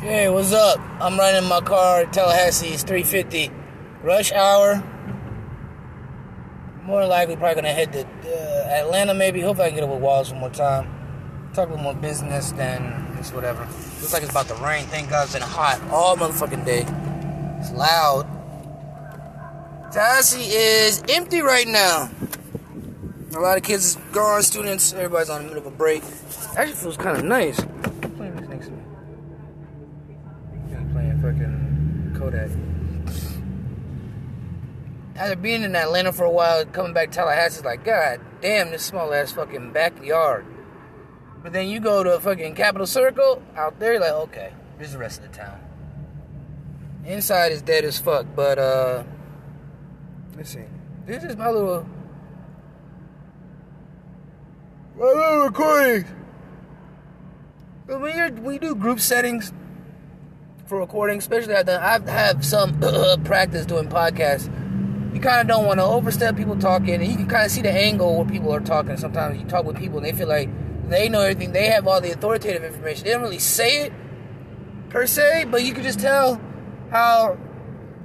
Hey, what's up? I'm riding my car Tallahassee. It's 350. Rush hour. More likely, probably gonna head to uh, Atlanta. Maybe. Hope I can get up with Wallace one more time. Talk a little more business than it's whatever. Looks like it's about to rain. Thank God it's been hot all motherfucking day. It's loud. Tallahassee is empty right now. A lot of kids gone, students, everybody's on the middle of a break. Actually feels kind of nice. Who's playing this next to me? Fucking Kodak. After being in Atlanta for a while, coming back to Tallahassee, like, God damn, this small ass fucking backyard. But then you go to a fucking Capital Circle out there, you're like, okay, this is the rest of the town. Inside is dead as fuck, but uh, let's see. This is my little my little recording. But when you do group settings for recording, especially I've done, I have some uh, practice doing podcasts. You kind of don't want to overstep people talking, and you can kind of see the angle where people are talking. Sometimes you talk with people, and they feel like they know everything. They have all the authoritative information. They don't really say it per se, but you can just tell how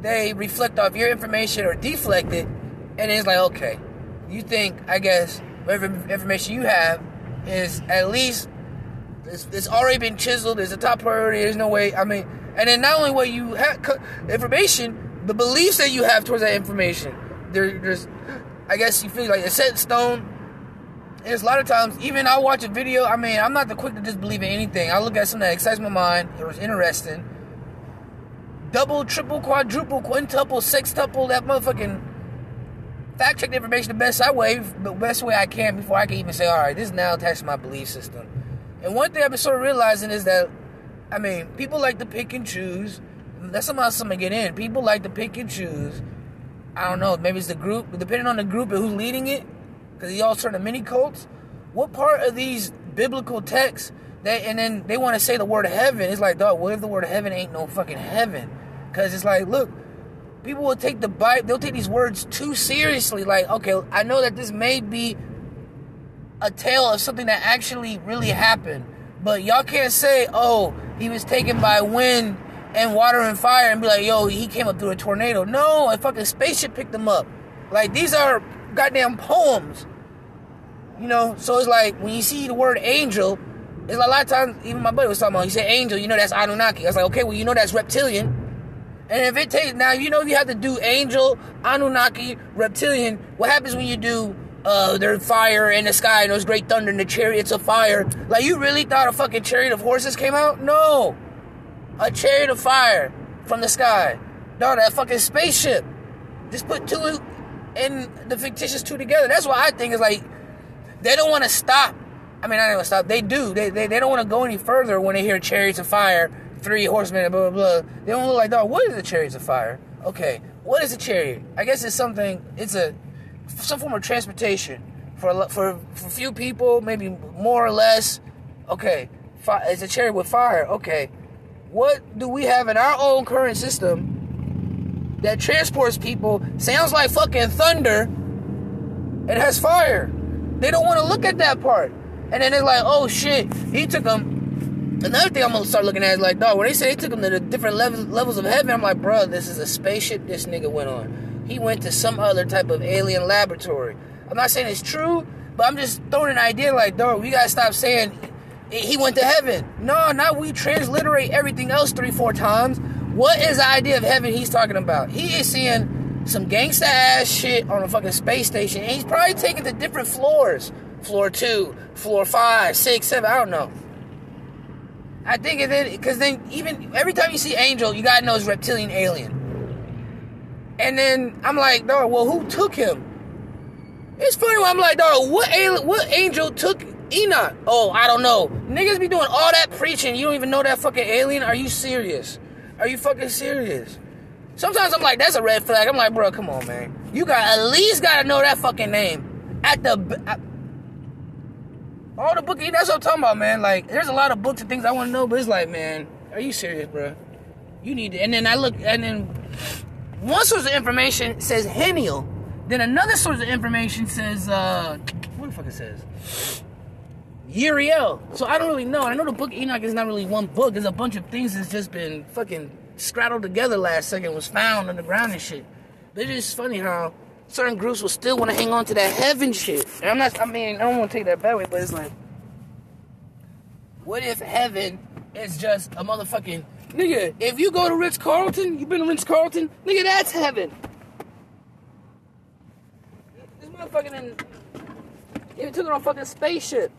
they reflect off your information or deflect it, and it's like, okay, you think, I guess, whatever information you have is at least it's, it's already been chiseled. It's a top priority. There's no way. I mean, and then not only what you have information, the beliefs that you have towards that information. There, there's, I guess you feel like it's set stone. There's a lot of times, even I watch a video. I mean, I'm not the quick to just believe in anything. I look at something that excites my mind. It was interesting. Double, triple, quadruple, quintuple, sextuple. That motherfucking fact check the information the best I way, the best way I can before I can even say, all right, this is now attached to my belief system. And one thing I've been sort of realizing is that, I mean, people like to pick and choose. That's somehow something get in. People like to pick and choose. I don't know. Maybe it's the group, depending on the group and who's leading it, because y'all sort of mini cults. What part of these biblical texts that, and then they want to say the word of heaven? It's like, dog, what if the word of heaven ain't no fucking heaven? Because it's like, look, people will take the Bible, they'll take these words too seriously. Like, okay, I know that this may be a tale of something that actually really happened, but y'all can't say, oh, he was taken by wind and water and fire and be like, yo, he came up through a tornado. No, a fucking spaceship picked him up. Like, these are goddamn poems. You know, so it's like when you see the word angel, it's like a lot of times, even my buddy was talking about, he said angel, you know that's Anunnaki. I was like, okay, well, you know that's reptilian. And if it takes, now you know you have to do angel, Anunnaki, reptilian. What happens when you do uh, there's fire in the sky and there's great thunder and the chariots of fire? Like, you really thought a fucking chariot of horses came out? No. A chariot of fire from the sky. No, that fucking spaceship. Just put two and the fictitious two together. That's why I think is like they don't want to stop. I mean, I don't want to stop. They do. They, they, they don't want to go any further when they hear chariots of fire, three horsemen, blah, blah, blah. They don't look like, dog, what is a chariots of fire? Okay, what is a chariot? I guess it's something, it's a some form of transportation for for for few people, maybe more or less. Okay, it's a chariot with fire. Okay, what do we have in our own current system that transports people? Sounds like fucking thunder. It has fire. They don't want to look at that part, and then they're like, "Oh shit, he took them." Another thing I'm gonna start looking at is like, dog, when they say they took them to the different levels levels of heaven, I'm like, bro, this is a spaceship this nigga went on. He went to some other type of alien laboratory. I'm not saying it's true, but I'm just throwing an idea like, dog, we gotta stop saying he went to heaven. No, not we transliterate everything else three, four times. What is the idea of heaven he's talking about? He is seeing some gangsta ass shit on a fucking space station, and he's probably taken to different floors. Floor two, floor five, six, seven, I don't know. I think it because then even every time you see Angel, you gotta know it's reptilian alien. And then I'm like, dog, well, who took him? It's funny I'm like, dog, what alien, what angel took Enoch? Oh, I don't know. Niggas be doing all that preaching. You don't even know that fucking alien? Are you serious? Are you fucking serious? Sometimes I'm like, that's a red flag. I'm like, bro, come on, man. You got at least gotta know that fucking name. At the at, all the books. That's what I'm talking about, man. Like, there's a lot of books and things I want to know, but it's like, man, are you serious, bro? You need to. And then I look, and then one source of information says Heniel. Then another source of information says, uh, what the fuck it says? Uriel. So I don't really know. I know the book Enoch is not really one book. There's a bunch of things that's just been fucking scrattled together last second, was found on the ground and shit. But it's just funny how certain groups will still want to hang on to that heaven shit. And I'm not, I mean, I don't want to take that bad way, but it's like, what if heaven is just a motherfucking nigga? If you go to Ritz Carlton, you been to Ritz Carlton, nigga, that's heaven. This motherfucking, in, he took it on a fucking spaceship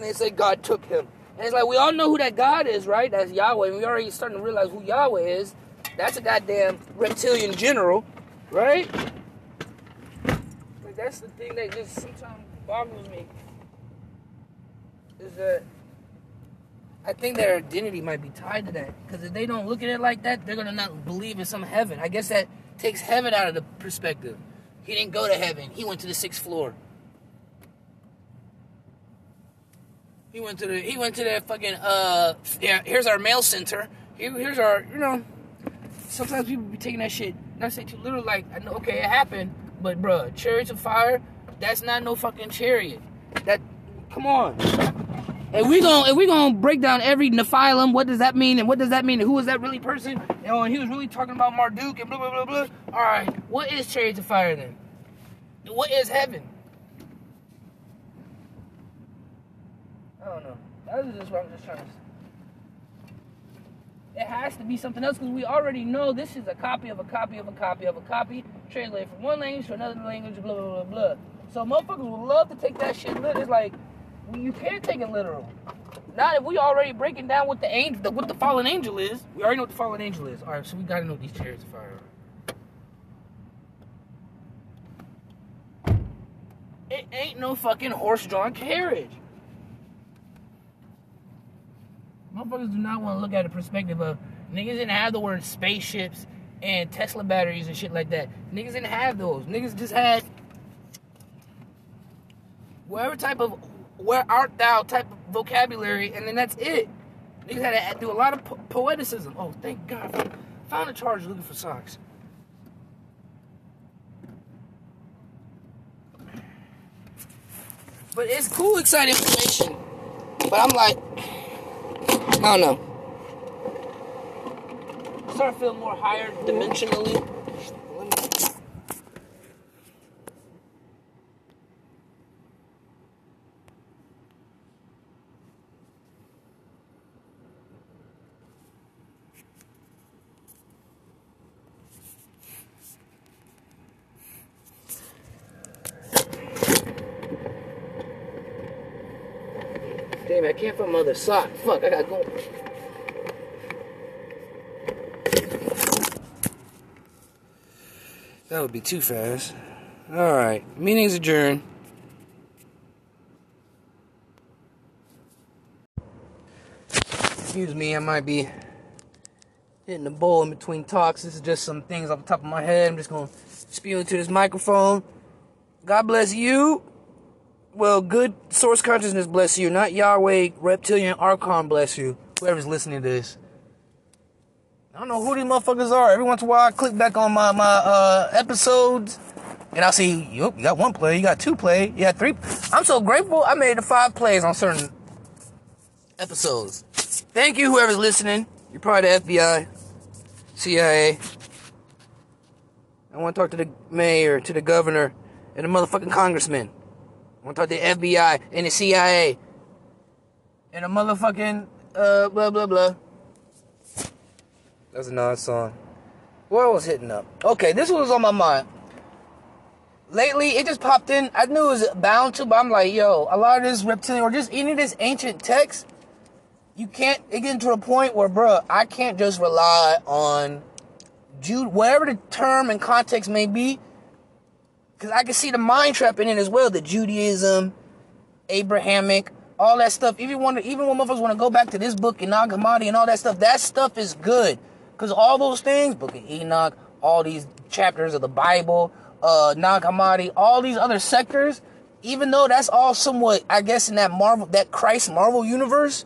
and they say God took him. And it's like we all know who that God is, right? That's Yahweh. And we already starting to realize who Yahweh is. That's a goddamn reptilian general, right? Like that's the thing that just sometimes boggles me. Is that I think their identity might be tied to that. Because if they don't look at it like that, they're gonna not believe in some heaven. I guess that takes heaven out of the perspective. He didn't go to heaven. He went to the sixth floor. He went to the he went to that fucking uh yeah, here's our mail center. Here, here's our you know sometimes people be taking that shit not say too little like I know okay it happened, but bruh, chariots of fire, that's not no fucking chariot. That come on. And we going and we gonna break down every Nephilim. What does that mean? And what does that mean? And who is that really person? And he was really talking about Marduk and blah blah blah blah. All right, what is chariots of fire then? What is heaven? I don't know. That is just what I'm just trying to. It has to be something else because we already know this is a copy of a copy of a copy of a copy, translated from one language to another language, blah blah blah blah. So motherfuckers would love to take that shit literal. It's like you can't take it literal. Not if we already breaking down what the angel, the, what the fallen angel is. We already know what the fallen angel is. All right, so we gotta know these chariots of fire. It ain't no fucking horse-drawn carriage. Motherfuckers do not want to look at the perspective of niggas didn't have the word spaceships and Tesla batteries and shit like that. Niggas didn't have those. Niggas just had whatever type of where art thou type of vocabulary, and then that's it. You had to do a lot of po- poeticism. Oh, thank God. Found a charge looking for socks. But it's cool, exciting information. But I'm like, I don't know. I start feeling more higher dimensionally. Damn, I can't find my other sock. Fuck, I gotta go. That would be too fast. Alright, meeting's adjourned. Excuse me, I might be hitting the bowl in between talks. This is just some things off the top of my head. I'm just gonna spew into this microphone. God bless you. Well, good source consciousness bless you, not Yahweh, reptilian archon bless you. Whoever's listening to this. I don't know who these motherfuckers are. Every once in a while, I click back on my my uh, episodes, and I see you. You got one play, you got two play, you got three. I'm so grateful. I made the five plays on certain episodes. Thank you, whoever's listening. You're probably the FBI, CIA. I want to talk to the mayor, to the governor, and the motherfucking congressman. I want to the FBI and the CIA and a motherfucking uh blah blah blah. That's a nice song. What was hitting up? Okay, this was on my mind. Lately, it just popped in. I knew it was bound to, but I'm like, yo, a lot of this reptilian or just any of this ancient text, you can't it get to a point where, bruh, I can't just rely on Jude, whatever the term and context may be, because I can see the mind trap in it as well. The Judaism, Abrahamic, all that stuff. Even when even when motherfuckers want to go back to this book and Nag Hammadi and all that stuff, that stuff is good. Because all those things, Book of Enoch, all these chapters of the Bible, uh, Nag all these other sectors, even though that's all somewhat, I guess, in that Marvel, that Christ Marvel universe,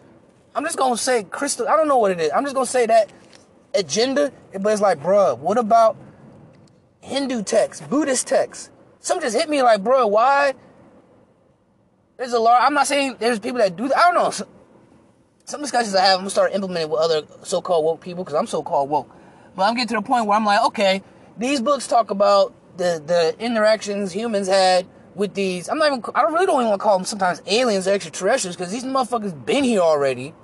I'm just gonna say crystal. I don't know what it is. I'm just gonna say that agenda. But it's like, bruh, what about Hindu texts, Buddhist texts? Some just hit me like, bro, why? there's a lot. I'm not saying there's people that do that. I don't know. Some discussions I have, I'm gonna start implementing with other so-called woke people because I'm so-called woke. But I'm getting to the point where I'm like, okay, these books talk about the the interactions humans had with these. I'm not even. I really don't even want to call them sometimes aliens or extraterrestrials because these motherfuckers been here already.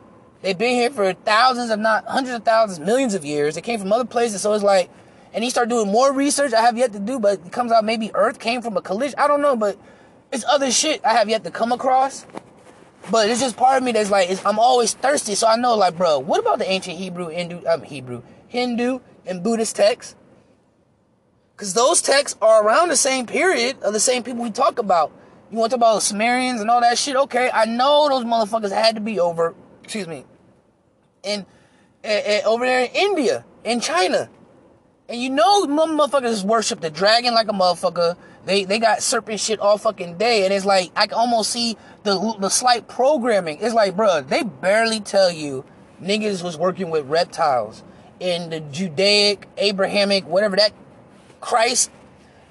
They've been here for thousands, if not hundreds of thousands, millions of years. They came from other places, so it's like, and he started doing more research I have yet to do, but it comes out maybe Earth came from a collision. I don't know, but it's other shit I have yet to come across. But it's just part of me that's like, I'm always thirsty, so I know, like, bro, what about the ancient Hebrew, Hindu, um, Hebrew, Hindu, and Buddhist texts? Because those texts are around the same period of the same people we talk about. You want to talk about the Sumerians and all that shit? Okay, I know those motherfuckers had to be over, excuse me, in, in, over there in India, in China. And you know, motherfuckers worship the dragon like a motherfucker. They they got serpent shit all fucking day, and it's like I can almost see the the slight programming. It's like, bro, they barely tell you niggas was working with reptiles in the Judaic, Abrahamic, whatever that Christ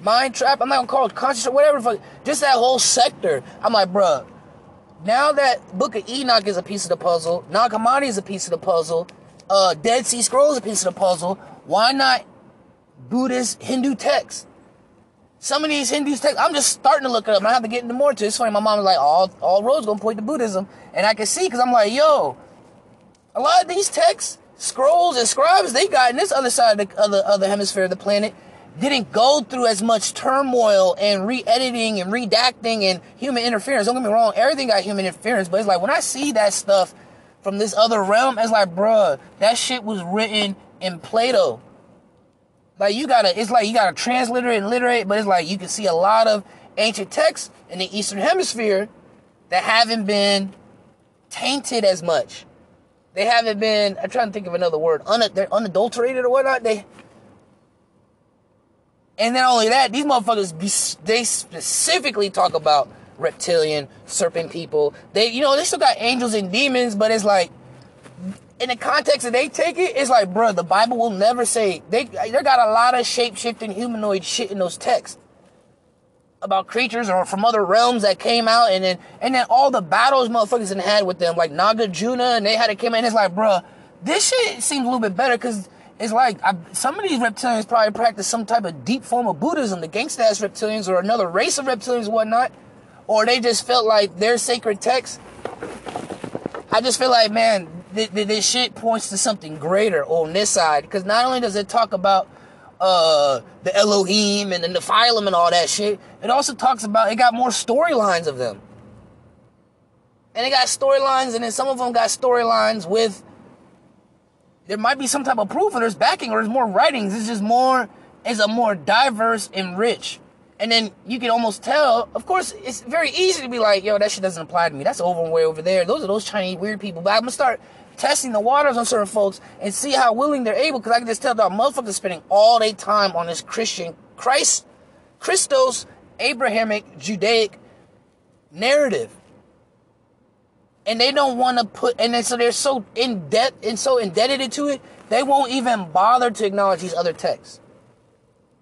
mind trap. I'm not gonna call it conscious or whatever. Fuck, Just that whole sector. I'm like, bro, now that Book of Enoch is a piece of the puzzle, Nag Hammadi is a piece of the puzzle, uh, Dead Sea Scrolls is a piece of the puzzle, why not Buddhist Hindu texts? Some of these Hindu texts, I'm just starting to look it up. I have to get into more to it. It's funny, my mom was like, all, all roads gonna point to Buddhism. And I can see, because I'm like, yo, a lot of these texts, scrolls, and scribes they got in this other side of the other, other hemisphere of the planet didn't go through as much turmoil and re-editing and redacting and human interference. Don't get me wrong, everything got human interference, but it's like when I see that stuff from this other realm, it's like, bruh, that shit was written in Plato. Like you gotta, it's like you gotta transliterate and literate, but it's like you can see a lot of ancient texts in the Eastern Hemisphere that haven't been tainted as much. They haven't been. I'm trying to think of another word. Un, they're unadulterated or whatnot. They and then only that, these motherfuckers, they specifically talk about reptilian, serpent people. They, you know, they still got angels and demons, but it's like, in the context that they take it, it's like, bro, the Bible will never say, they, they got a lot of shape-shifting humanoid shit in those texts about creatures or from other realms that came out and then and then all the battles motherfuckers had with them like Nagarjuna and they had to come in it's like bruh this shit seems a little bit better because it's like I, some of these reptilians probably practice some type of deep form of Buddhism. The gangsta ass reptilians or another race of reptilians and whatnot. Or they just felt like their sacred text. I just feel like, man, th- th- this shit points to something greater on this side. Because not only does it talk about uh, the Elohim and the Nephilim and all that shit, it also talks about, it got more storylines of them. And it got storylines, and then some of them got storylines with there might be some type of proof or there's backing or there's more writings. It's just more, it's a more diverse and rich. And then you can almost tell, of course, it's very easy to be like, yo, that shit doesn't apply to me. That's over way over there. Those are those Chinese weird people. But I'm gonna start testing the waters on certain folks and see how willing they're able. Cause I can just tell that motherfuckers spending all their time on this Christian, Christ, Christos, Abrahamic, Judaic narrative and they don't want to put and then so they're so in debt and so indebted to it they won't even bother to acknowledge these other texts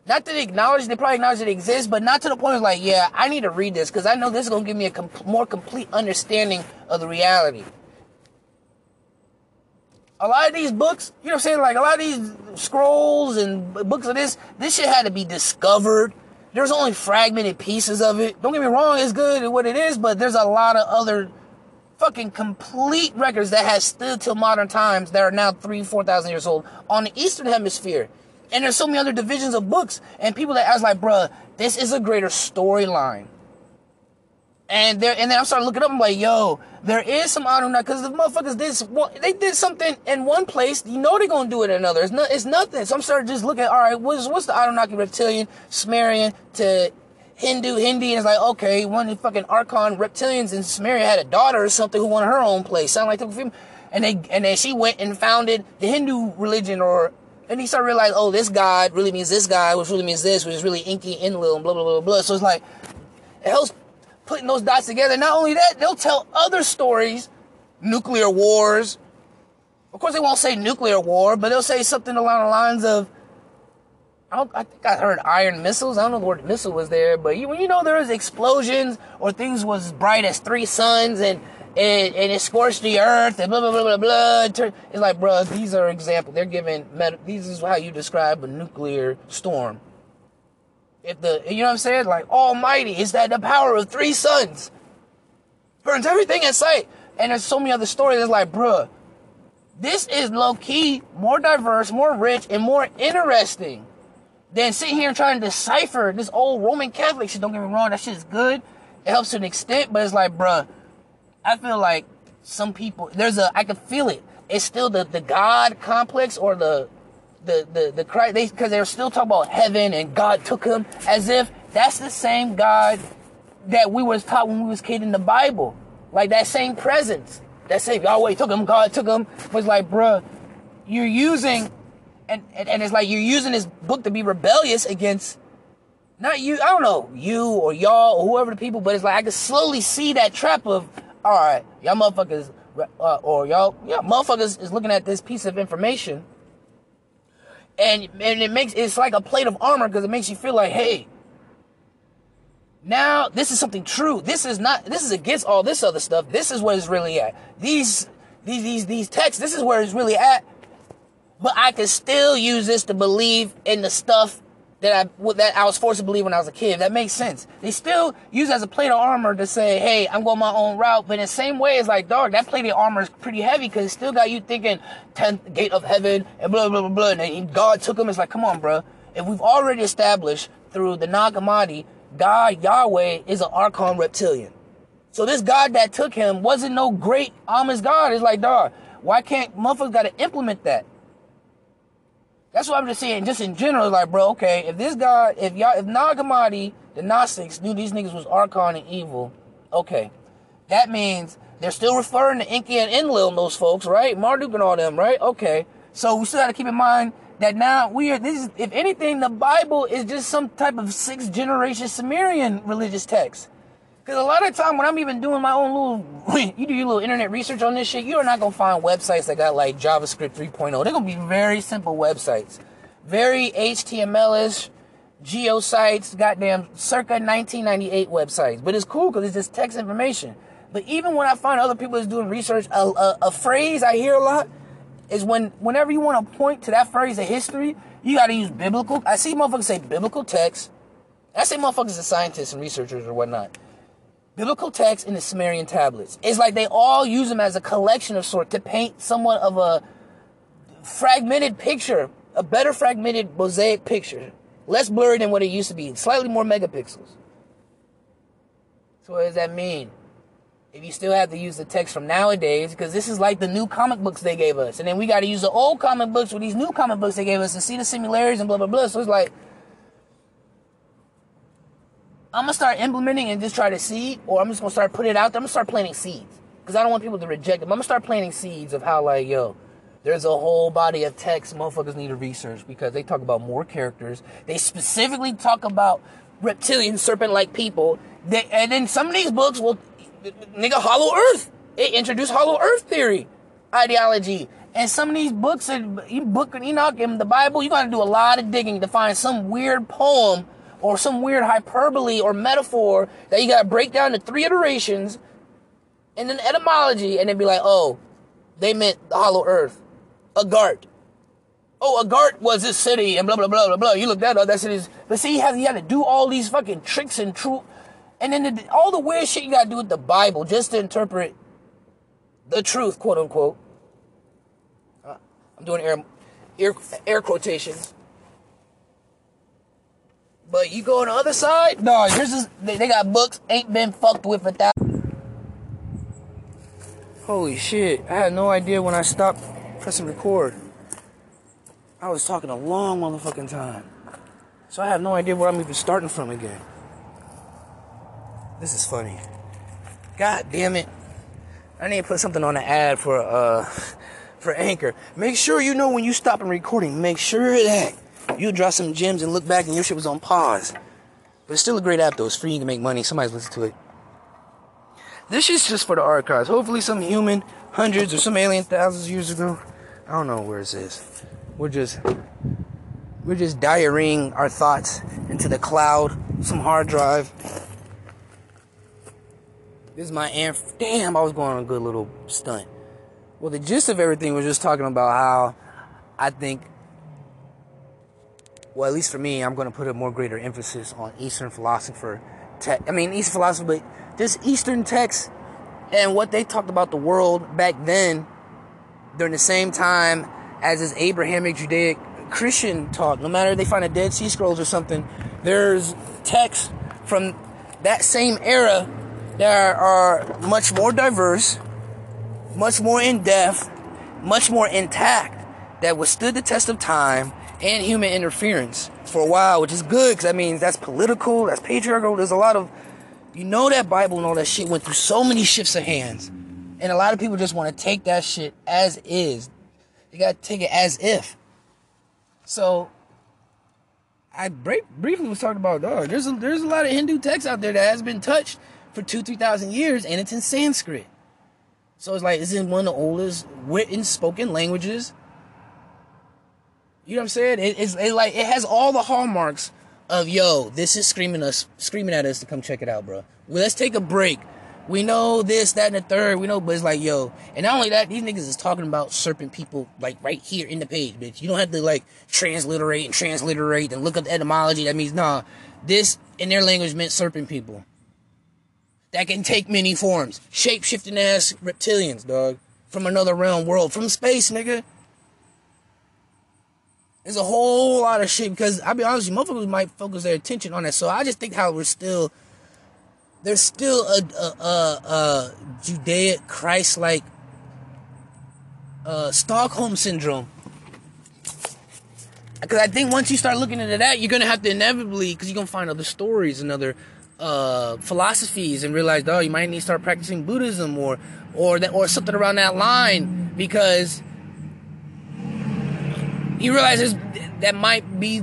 not that they acknowledge they probably acknowledge it exists but not to the point of like yeah i need to read this because i know this is going to give me a comp- more complete understanding of the reality a lot of these books you know what i'm saying like a lot of these scrolls and books of this this shit had to be discovered there's only fragmented pieces of it don't get me wrong it's good at what it is but there's a lot of other fucking complete records that has stood till modern times that are now three, four thousand years old on the Eastern Hemisphere. And there's so many other divisions of books and people that was like, bruh, this is a greater storyline. And there, and then I'm starting looking up. I'm like, yo, there is some Anunnaki because the motherfuckers did they did something in one place. You know they're gonna do it in another. It's not. It's nothing. So I'm starting just look at. All right, what's what's the Anunnaki reptilian, Sumerian to Hindu, Hindi, and it's like, okay, one of the fucking Archon reptilians in Sumeria had a daughter or something who wanted her own place. Sound like the and they and then she went and founded the Hindu religion or and he started realizing, oh, this God really means this guy, which really means this, which is really Enki, Enlil, and blah blah blah blah. So it's like it helps putting those dots together. Not only that, they'll tell other stories, nuclear wars. Of course, they won't say nuclear war, but they'll say something along the lines of I, I, think I heard iron missiles. I don't know the word missile was there, but you, you know there was explosions or things was bright as three suns and and, and it scorched the earth and blah blah blah blah blah. It's like, bro, these are examples. They're giving. These is how you describe a nuclear storm. If the you know what I'm saying, like Almighty, is that the power of three suns burns everything in sight. And there's so many other stories. It's like, bro, this is low key more diverse, more rich, and more interesting than sitting here and trying to decipher this old Roman Catholic shit. Don't get me wrong, that shit is good. It helps to an extent, but it's like, bruh, I feel like some people there's a I can feel it. It's still the the God complex or the the the the Christ they because they're still talking about heaven and God took him as if that's the same God that we was taught when we was kid in the Bible. Like that same presence. That same Yahweh took him, God took him. Was like, bruh, you're using and, and, and it's like you're using this book to be rebellious against not you, I don't know, you or y'all or whoever the people, but it's like I can slowly see that trap of, all right, y'all motherfuckers, uh, or y'all, yeah, motherfuckers is looking at this piece of information, and and it makes it's like a plate of armor because it makes you feel like, hey, now this is something true. This is not. This is against all this other stuff. This is where it's really at. These these these these texts. This is where it's really at but I can still use this to believe in the stuff that I that I was forced to believe when I was a kid. That makes sense. They still use as a plate of armor to say, "Hey, I'm going my own route." But in the same way, it's like, dog, that plate of armor is pretty heavy because it still got you thinking tenth gate of heaven and blah blah blah blah. And God took him. It's like, come on, bro. If we've already established through the Nag Hammadi, God Yahweh is an Archon reptilian. So this God that took him wasn't no great Amish God. It's like, dog, why can't motherfuckers got to implement that? That's what I'm just saying. Just in general, like, bro, okay, if this guy, if y'all, if Nag Hammadi, the Gnostics knew these niggas was Archon and evil, okay, that means they're still referring to Enki and Enlil and those folks, right? Marduk and all them, right? Okay, so we still got to keep in mind that now we are. This is, if anything, the Bible is just some type of sixth generation Sumerian religious text. Because a lot of time when I'm even doing my own little, you do your little internet research on this shit, you are not going to find websites that got like JavaScript 3.0. They're going to be very simple websites. Very HTML-ish, geo sites, goddamn circa 1998 websites. But it's cool because it's just text information. But even when I find other people that's doing research, a, a, a phrase I hear a lot is when whenever you want to point to that phrase of history, you got to use biblical. I see motherfuckers say biblical text. I say motherfuckers are scientists and researchers or whatnot biblical text and the Sumerian tablets. It's like they all use them as a collection of sort to paint somewhat of a fragmented picture, a better fragmented mosaic picture, less blurry than what it used to be, slightly more megapixels. So what does that mean? If you still have to use the text from nowadays, because this is like the new comic books they gave us, and then we got to use the old comic books with these new comic books they gave us and see the similarities and blah blah blah. So it's like I'm gonna start implementing and just try to see, or I'm just gonna start putting it out there. I'm gonna start planting seeds because I don't want people to reject them. I'm gonna start planting seeds of how like yo, there's a whole body of text motherfuckers need to research because they talk about more characters. They specifically talk about reptilian serpent-like people. They, and then some of these books will nigga Hollow Earth. It introduced Hollow Earth theory ideology. And some of these books, you book Enoch and the Bible, you gotta do a lot of digging to find some weird poem or some weird hyperbole or metaphor that you gotta break down to three iterations and then etymology and then be like, oh, they meant the hollow earth. Agart. Oh, Agart was this city and blah blah blah blah blah. You look that up, that city's but see, he had, he had to do all these fucking tricks and truth and then the, all the weird shit you gotta do with the Bible just to interpret the truth, quote unquote. Uh, I'm doing air, air, air quotations. But you go on the other side, no, yours is they, they got books ain't been fucked with a thousand. Holy shit! I had no idea when I stopped pressing record. I was talking a long motherfucking time, so I have no idea where I'm even starting from again. This is funny. God damn it! I need to put something on the ad for uh for Anchor. Make sure you know when you stop and recording. Make sure that you drop some gems and look back and your shit was on pause. But it's still a great app though. It's free. You can make money. Somebody's listening to it. This shit's just for the archives. Hopefully some human hundreds or some alien thousands of years ago. I don't know where it is. We're just We're just diarrheaing our thoughts into the cloud, some hard drive. This is my amp. Damn, I was going on a good little stunt. Well, the gist of everything was just talking about how I think, well, at least for me, I'm going to put a more greater emphasis on Eastern philosopher. I mean, Eastern philosophy, but just Eastern texts and what they talked about the world back then during the same time as this Abrahamic Judaic Christian talk, no matter if they find a Dead Sea Scrolls or something, there's texts from that same era that are much more diverse, much more in depth, much more intact, that withstood the test of time and human interference for a while, which is good because that means that's political, that's patriarchal. There's a lot of, you know, that Bible and all that shit went through so many shifts of hands. And a lot of people just want to take that shit as is. You got to take it as if. So I briefly was talking about dog. There's a, there's a lot of Hindu text out there that has been touched for two three thousand years, and it's in Sanskrit. So it's like it's in one of the oldest written spoken languages. You know what I'm saying? It, it's it like it has all the hallmarks of yo. This is screaming us, screaming at us to come check it out, bro. Well, let's take a break. We know this, that, and the third. We know, but it's like, yo. And not only that, these niggas is talking about serpent people, like, right here in the page, bitch. You don't have to, like, transliterate and transliterate and look up the etymology. That means, nah, this in their language meant serpent people. That can take many forms. Shape shifting ass reptilians, dog. From another realm world. From space, nigga. There's a whole lot of shit because I'll be honest, you motherfuckers might focus their attention on that. So I just think how we're still there's still a, a, a, a Judaic Christ like uh, Stockholm syndrome. Because I think once you start looking into that, you're gonna have to inevitably, because you're gonna find other stories and other uh, philosophies, and realize, oh, you might need to start practicing Buddhism or or that or something around that line, because you realize that might be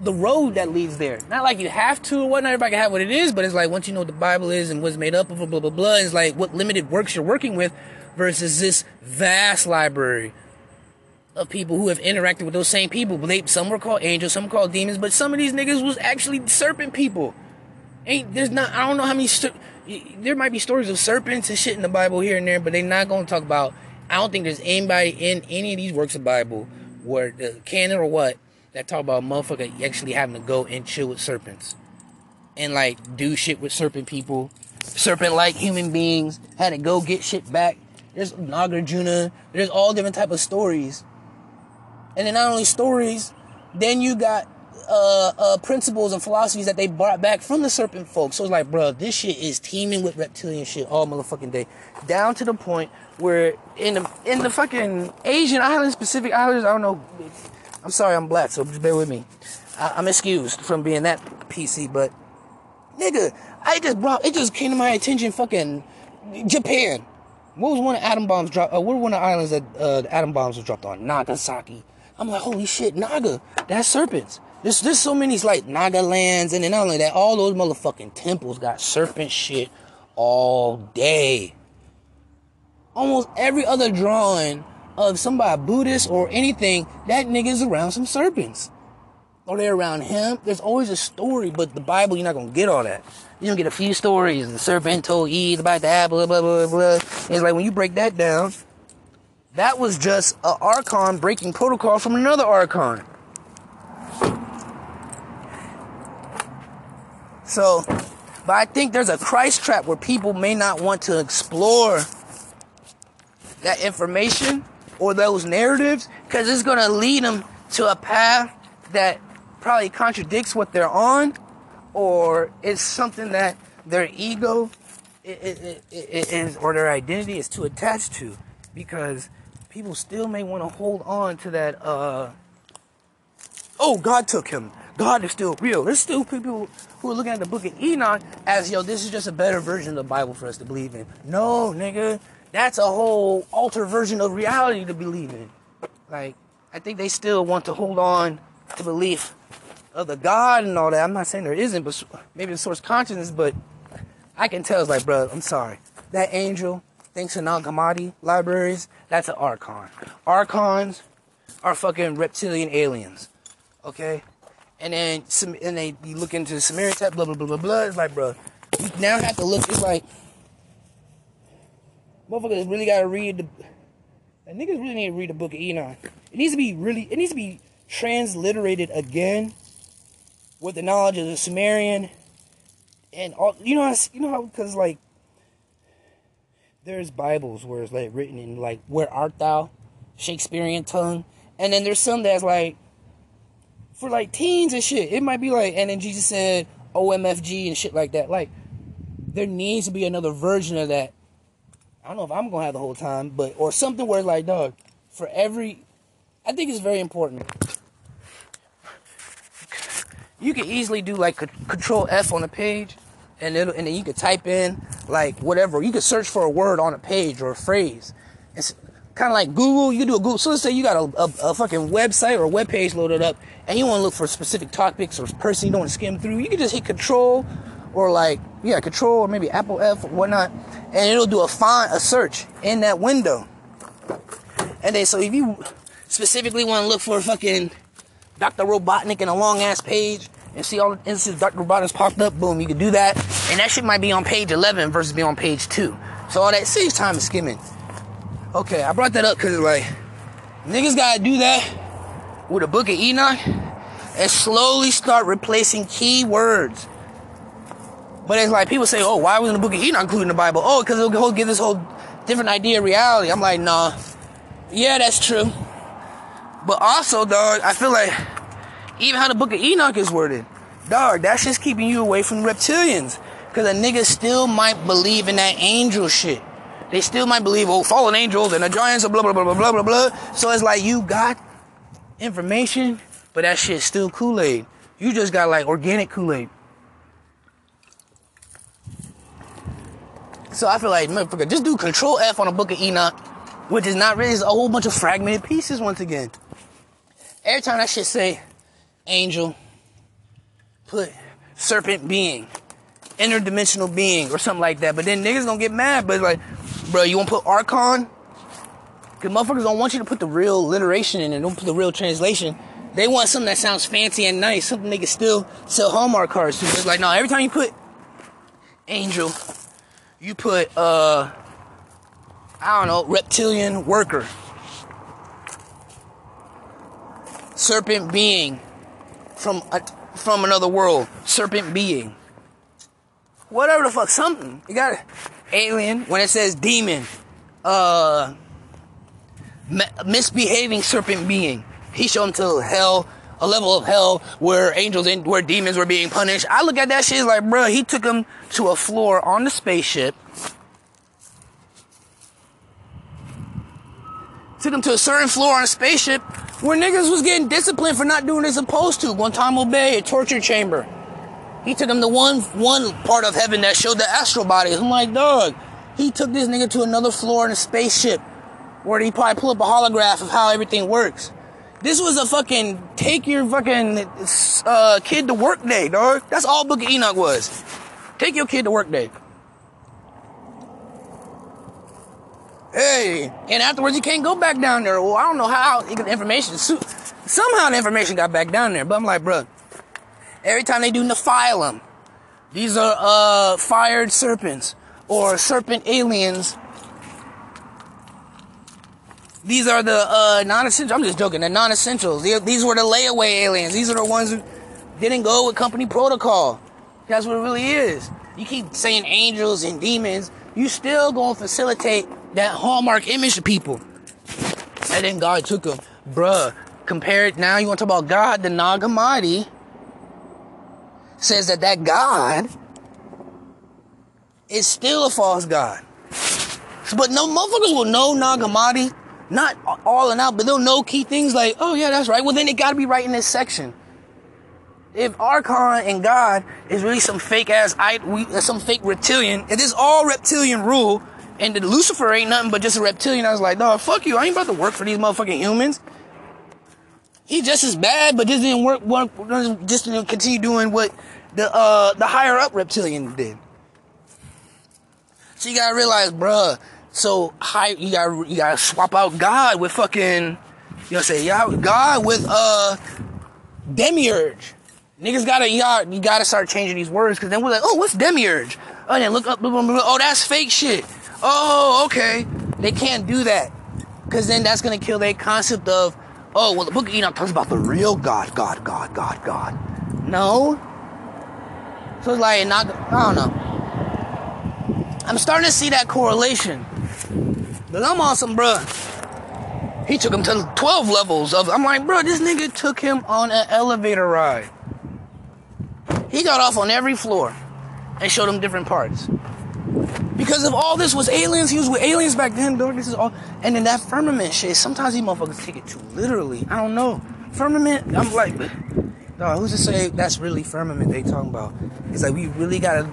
the road that leads there. Not like you have to or whatnot. Everybody can have what it is, but it's like once you know what the Bible is and what's made up of, blah blah blah. It's like what limited works you're working with versus this vast library of people who have interacted with those same people. They, some were called angels, some were called demons, but some of these niggas was actually serpent people. Ain't there's not I don't know how many there might be stories of serpents and shit in the Bible here and there, but they're not going to talk about. I don't think there's anybody in any of these works of Bible where the canon or what that talk about motherfucker actually having to go and chill with serpents and like do shit with serpent people, serpent like human beings, had to go get shit back. There's Nagarjuna, there's all different type of stories. And then not only stories, then you got uh, uh, principles and philosophies that they brought back from the serpent folk. So it's like, bro, this shit is teeming with reptilian shit all motherfucking day. Down to the point where in the in the fucking Asian islands, Pacific Islands, I don't know I'm sorry I'm black, so just bear with me. I, am excused from being that PC, but nigga, I just brought it just came to my attention. Fucking Japan. What was one of atom bombs dropped? Uh, what were one of the islands that uh, the atom bombs was dropped on? Nagasaki. I'm like, holy shit, Naga. That's serpents. There's there's so many like Naga lands, and then not only that, all those motherfucking temples got serpent shit all day. Almost every other drawing of somebody Buddhist or anything, that nigga's around some serpents. Or they're around him. There's always a story, but the Bible, you're not gonna get all that. You're gonna get a few stories. The serpent told Eve about the apple, blah, blah, blah, blah. it's like when you break that down, that was just an archon breaking protocol from another archon. So, but I think there's a Christ trap where people may not want to explore that information or those narratives because it's going to lead them to a path that probably contradicts what they're on or it's something that their ego is or their identity is too attached to because people still may want to hold on to that uh oh god took him god is still real there's still people who are looking at the book of enoch as yo this is just a better version of the bible for us to believe in no nigga that's a whole altered version of reality to believe in. Like, I think they still want to hold on to belief of the God and all that. I'm not saying there isn't, but maybe the source consciousness, but I can tell it's like, bro, I'm sorry. That angel, thanks to Nag Hammadi libraries, that's an archon. Archons are fucking reptilian aliens. Okay, and then some, and they you look into the Sumerian text, blah blah blah blah blah. It's like, bro, you now have to look. It's like, motherfuckers really gotta read the. And niggas really need to read the Book of Enoch. It needs to be really. It needs to be transliterated again with the knowledge of the Sumerian and all. You know, you know how because like there's Bibles where it's like written in like where art thou, Shakespearean tongue, and then there's some that's like for like teens and shit. It might be like, and then Jesus said OMFG and shit like that. Like, there needs to be another version of that. I don't know if I'm gonna have the whole time, but or something where like, dog, for every, I think it's very important. You can easily do like Control F on a page, and it'll, and then you could type in like whatever. You could search for a word on a page or a phrase. It's kind of like Google. You do a Google. So let's say you got a, a, a fucking website or a web page loaded up, and you want to look for specific topics or person you don't want to skim through. You can just hit Control or like yeah, Control or maybe Apple F or whatnot, and it'll do a find a search in that window. And then so if you specifically want to look for fucking Dr. Robotnik in a long ass page and see all the instances Dr. Robotnik's popped up, boom, you can do that. And that shit might be on page 11 versus be on page 2. So all that saves time of skimming. Okay, I brought that up because like niggas gotta do that with a book of Enoch and slowly start replacing key words. But it's like people say, oh, why wasn't the book of Enoch included in the Bible? Oh, because it'll give this whole different idea of reality. I'm like, nah. Yeah, that's true. But also, dog, I feel like even how the book of Enoch is worded, dog, that's just keeping you away from reptilians. Because a nigga still might believe in that angel shit. They still might believe, oh, fallen angels and the giants, blah, blah, blah, blah, blah, blah, blah. So it's like you got information, but that shit's still Kool Aid. You just got like organic Kool Aid. So I feel like, motherfucker, just do Control F on a book of Enoch, which is not really, a whole bunch of fragmented pieces once again. Every time that shit say angel, put serpent being, interdimensional being, or something like that. But then niggas gonna get mad. But like, bro, you wanna put archon? Cause motherfuckers don't want you to put the real alliteration in it. Don't put the real translation. They want something that sounds fancy and nice, something they can still sell Hallmark cards to. It's like, no, every time you put angel, you put uh, I don't know, reptilian worker serpent being from a, from another world, serpent being. Whatever the fuck, something. You got alien when it says demon, uh, misbehaving serpent being. He showed him to hell, a level of hell where angels and where demons were being punished. I look at that shit like, bro, he took him to a floor on the spaceship. Took him to a certain floor on a spaceship where niggas was getting disciplined for not doing they're supposed to. Guantanamo Bay, a torture chamber. He took him to one one part of heaven that showed the astral bodies. I'm like, dog. He took this nigga to another floor in a spaceship where he probably pull up a holograph of how everything works. This was a fucking take your fucking uh, kid to work day, dog. That's all Book of Enoch was. Take your kid to work day. Hey, and afterwards you can't go back down there. Well, I don't know how the information somehow the information got back down there. But I'm like, bro, every time they do Nephilim, these are uh fired serpents or serpent aliens. These are the uh, non-essential. I'm just joking. The non-essentials. These were the layaway aliens. These are the ones who didn't go with company protocol. That's what it really is. You keep saying angels and demons. You still gonna facilitate that hallmark image to people. And then God took them. Bruh, compare it now. You want to talk about God, the Nag Hammadi says that that God is still a false God. But no motherfuckers will know Nag Hammadi, not all and out, but they'll know key things like, oh yeah, that's right. Well, then it got to be right in this section. If Archon and God is really some fake ass, uh, some fake reptilian, if this all reptilian rule, and the Lucifer ain't nothing but just a reptilian. I was like, dog, fuck you. I ain't about to work for these motherfucking humans. He just as bad, but just didn't work, work just didn't continue doing what the uh the higher up reptilian did. So you gotta realize, bruh. So high, you gotta you gotta swap out God with fucking, you know, say yeah, God with uh Demiurge. Niggas gotta y'all, you gotta start changing these words because then we're like, oh, what's demiurge? Oh, then look up, oh, that's fake shit. Oh, okay. They can't do that because then that's gonna kill their concept of, oh, well, the Book of Enoch talks about the real God, God, God, God, God. No. So it's like not. I don't know. I'm starting to see that correlation. But I'm awesome, bruh. He took him to 12 levels of. I'm like, bro, this nigga took him on an elevator ride. He got off on every floor and showed him different parts. Because if all this was aliens, he was with aliens back then, dog. This is all. And then that firmament shit, sometimes these motherfuckers take it too literally. I don't know. Firmament, I'm like, dog, who's to say that's really firmament they talking about? It's like, we really gotta.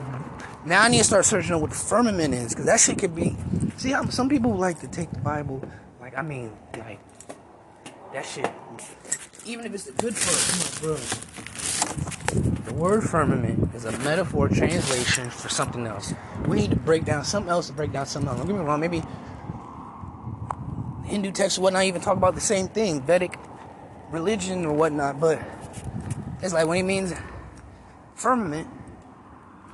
Now I need to start searching on what the firmament is, because that shit could be. See how some people like to take the Bible, like, I mean, like, that shit. Even if it's the good part, bro. The word firmament is a metaphor translation for something else. We need to break down something else to break down something else. Don't get me wrong, maybe Hindu texts or whatnot even talk about the same thing, Vedic religion or whatnot, but it's like when he means firmament,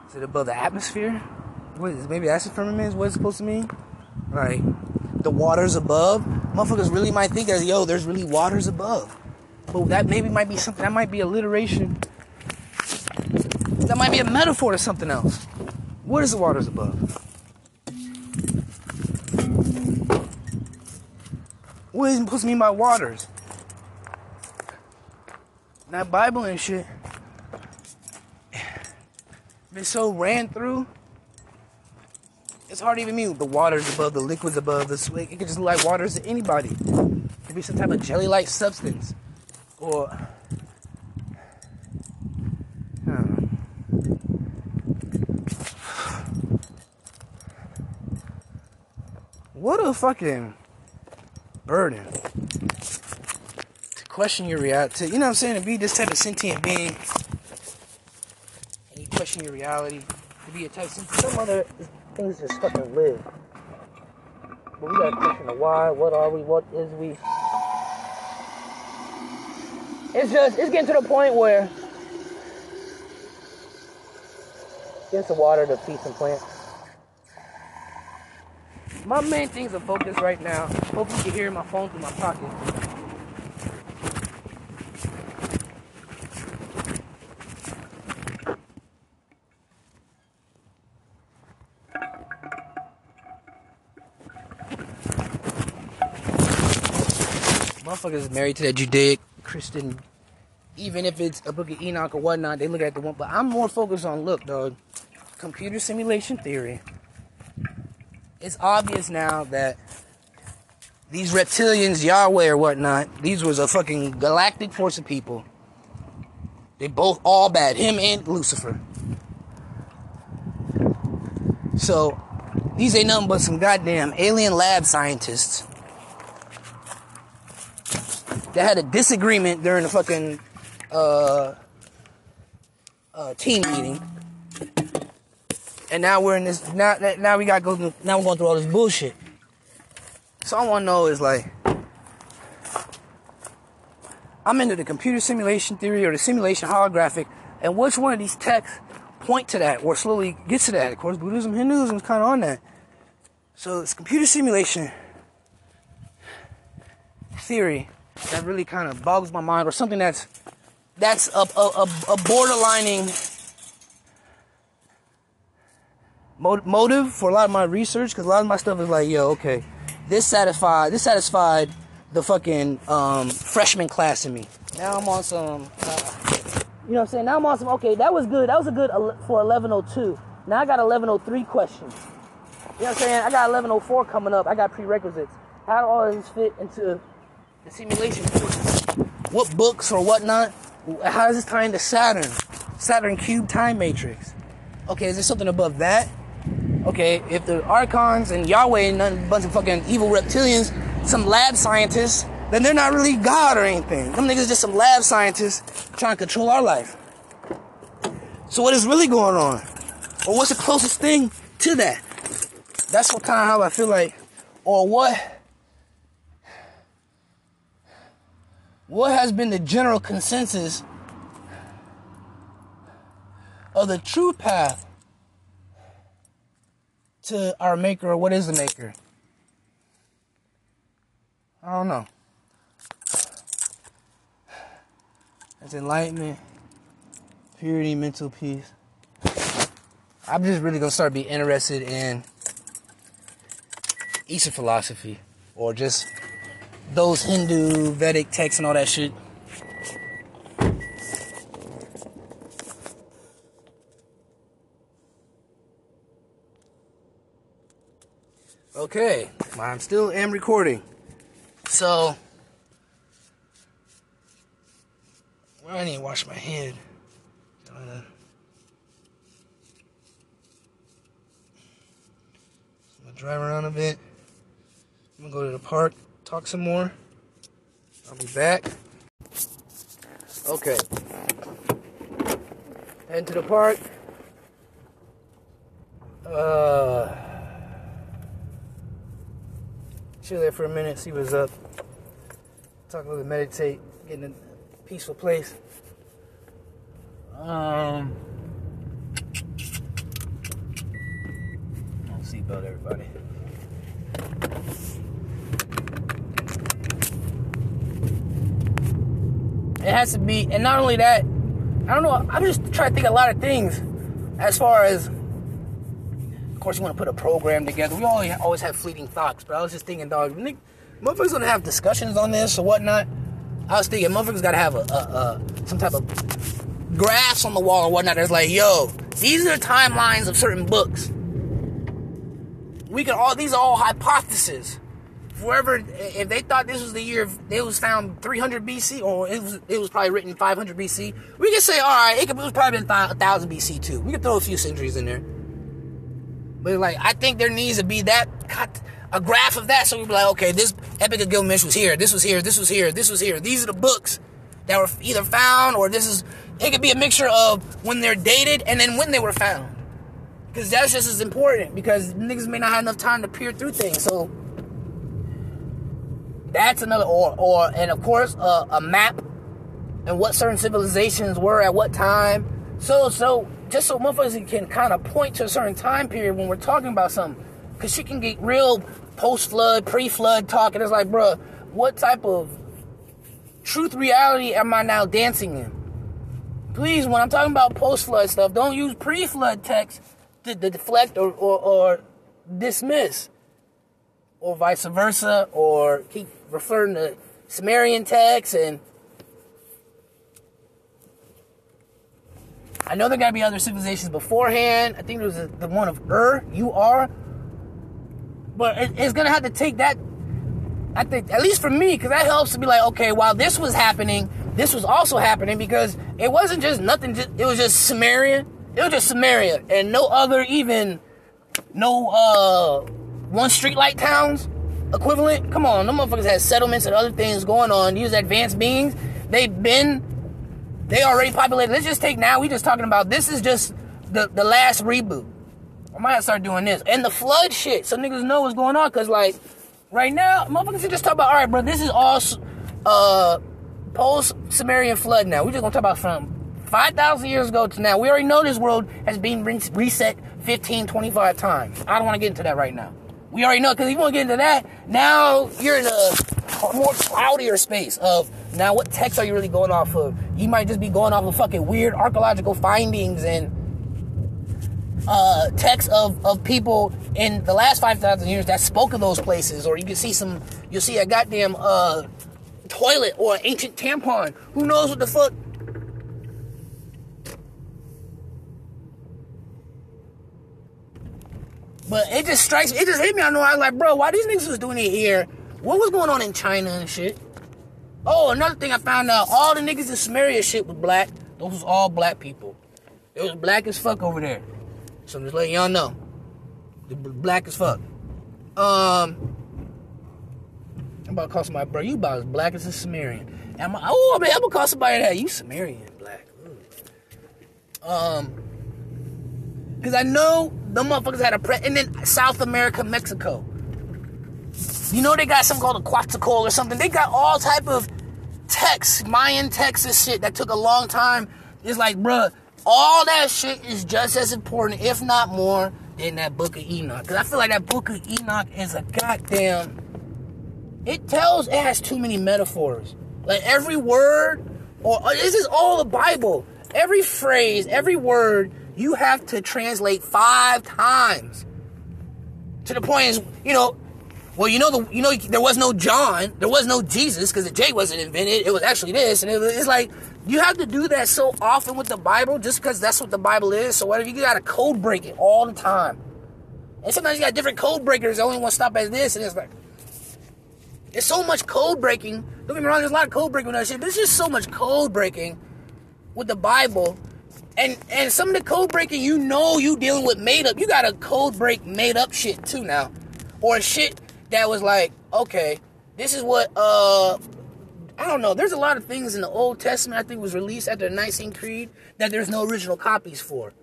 is it above the atmosphere? What is maybe that's what firmament is what it's supposed to mean? Like the waters above. Motherfuckers really might think that yo, there's really waters above. But that maybe might be something that might be alliteration that might be a metaphor to something else. What is the waters above? What is it supposed to mean by waters? That Bible and shit been so ran through. It's hard to even mean the waters above, the liquids above, the sweat. It could just look like waters to anybody. It could be some type of jelly-like substance, or What a fucking burden question your reality. You know what I'm saying? To be this type of sentient being, and you question your reality. To be a type of some other things just fucking live. But we gotta question the why. What are we? What is we? It's just it's getting to the point where get some water to feed some plants my main things of focus right now. Hope you can hear my phone through my pocket. Motherfuckers married to that Judaic Christian, even if it's a book of Enoch or whatnot, they look at the one. But I'm more focused on look, dog. Computer simulation theory it's obvious now that these reptilians, Yahweh or whatnot, these was a fucking galactic force of people. They both all bad, him and Lucifer. So these ain't nothing but some goddamn alien lab scientists that had a disagreement during the fucking uh, uh, team meeting and now we're in this. Now, now we got to go. Now we're going through all this bullshit. So I want to know is like, I'm into the computer simulation theory or the simulation holographic, and which one of these texts point to that or slowly gets to that? Of course, Buddhism, Hinduism is kind of on that. So it's computer simulation theory that really kind of boggles my mind, or something that's that's a, a, a, a borderlining motive for a lot of my research because a lot of my stuff is like, yo, okay, this satisfied, this satisfied the fucking um, freshman class in me. Now I'm on some, uh, you know what I'm saying? Now I'm on some, okay, that was good. That was a good for 1102. Now I got 1103 questions. You know what I'm saying? I got 1104 coming up. I got prerequisites. How do all this fit into the simulation What books or whatnot? How does this tie into Saturn? Saturn cube time matrix. Okay, is there something above that? Okay, if the archons and Yahweh and a bunch of fucking evil reptilians, some lab scientists, then they're not really God or anything. Them niggas just some lab scientists trying to control our life. So what is really going on? Or what's the closest thing to that? That's what kind of how I feel like, or what what has been the general consensus of the true path to our maker or what is the maker? I don't know. It's enlightenment, purity, mental peace. I'm just really gonna start being interested in Eastern philosophy or just those Hindu Vedic texts and all that shit. Okay, I'm still am recording. So, well, I need to wash my head. I'm gonna drive around a bit. I'm gonna go to the park, talk some more. I'll be back. Okay. Head to the park. Uh chill there for a minute, see what's up. Talk a little bit, meditate, get in a peaceful place. Um, don't seatbelt everybody. It has to be, and not only that, I don't know. I'm just trying to think a lot of things as far as of course, you want to put a program together. We always always have fleeting thoughts, but I was just thinking, dog, Nick, motherfuckers gonna have discussions on this or whatnot. I was thinking, motherfuckers gotta have a, a, a some type of graphs on the wall or whatnot. That's like, yo, these are the timelines of certain books. We can all these are all hypotheses. Whoever, if they thought this was the year it was found 300 BC, or it was it was probably written 500 BC, we can say, all right, it, could, it was probably been 1000 BC too. We could throw a few centuries in there. But like, I think there needs to be that a graph of that, so we'd be like, okay, this Epic of Gilgamesh was here, this was here, this was here, this was here. These are the books that were either found or this is. It could be a mixture of when they're dated and then when they were found, because that's just as important. Because niggas may not have enough time to peer through things, so that's another. Or or and of course uh, a map and what certain civilizations were at what time. So so just so motherfuckers can kind of point to a certain time period when we're talking about something. Because she can get real post flood, pre flood talk, and it's like, bruh, what type of truth reality am I now dancing in? Please, when I'm talking about post flood stuff, don't use pre flood text to, to deflect or, or, or dismiss, or vice versa, or keep referring to Sumerian texts and I know there got to be other civilizations beforehand. I think there was the one of Ur, you are. But it, it's to have to take that, I think, at least for me, because that helps to be like, okay, while this was happening, this was also happening because it wasn't just nothing, it was just Sumerian. It was just Samaria and no other even, no uh one streetlight towns equivalent. Come on, them motherfuckers had settlements and other things going on. These advanced beings, they've been they already populated. Let's just take now. We just talking about this is just the the last reboot. I might start doing this and the flood shit, so niggas know what's going on. Cause like right now, motherfuckers just talk about. All right, bro, this is all uh post Sumerian flood. Now we just gonna talk about from 5,000 years ago to now. We already know this world has been reset 15, 25 times. I don't want to get into that right now. We already know because if you want to get into that, now you're in a more cloudier space of now what text are you really going off of? You might just be going off of fucking weird archaeological findings and uh, texts of, of people in the last 5,000 years that spoke of those places. Or you can see some, you'll see a goddamn uh, toilet or ancient tampon. Who knows what the fuck? But it just strikes me, it just hit me. I know I was like, bro, why these niggas was doing it here? What was going on in China and shit? Oh, another thing I found out, all the niggas in Samaria shit was black. Those was all black people. It was black as fuck over there. So I'm just letting y'all know. The black as fuck. Um, I'm about to call somebody, bro, you about as black as a Sumerian. I'm, oh, man, I'm gonna call somebody that. You Sumerian black. Ooh. Um, because I know the motherfuckers had a pre, and then South America, Mexico. You know they got something called a Quetzalcoatl or something. They got all type of text, Mayan text and shit that took a long time. It's like, bruh, all that shit is just as important, if not more, than that book of Enoch. Because I feel like that book of Enoch is a goddamn. It tells, it has too many metaphors. Like every word, or uh, this is all the Bible. Every phrase, every word, you have to translate five times. To the point is, you know, well, you know, the you know, there was no John, there was no Jesus because the J wasn't invented. It was actually this, and it was, it's like you have to do that so often with the Bible just because that's what the Bible is. So what if you got to code break it all the time? And sometimes you got different code breakers. The only one stop at this, and it's like there's so much code breaking. Don't get me wrong, there's a lot of code breaking with that shit. There's just so much code breaking with the Bible. And and some of the code breaking, you know you dealing with made up. You got a code break made up shit too now. Or shit that was like, okay, this is what uh I don't know. There's a lot of things in the Old Testament I think was released after the Nicene Creed that there's no original copies for.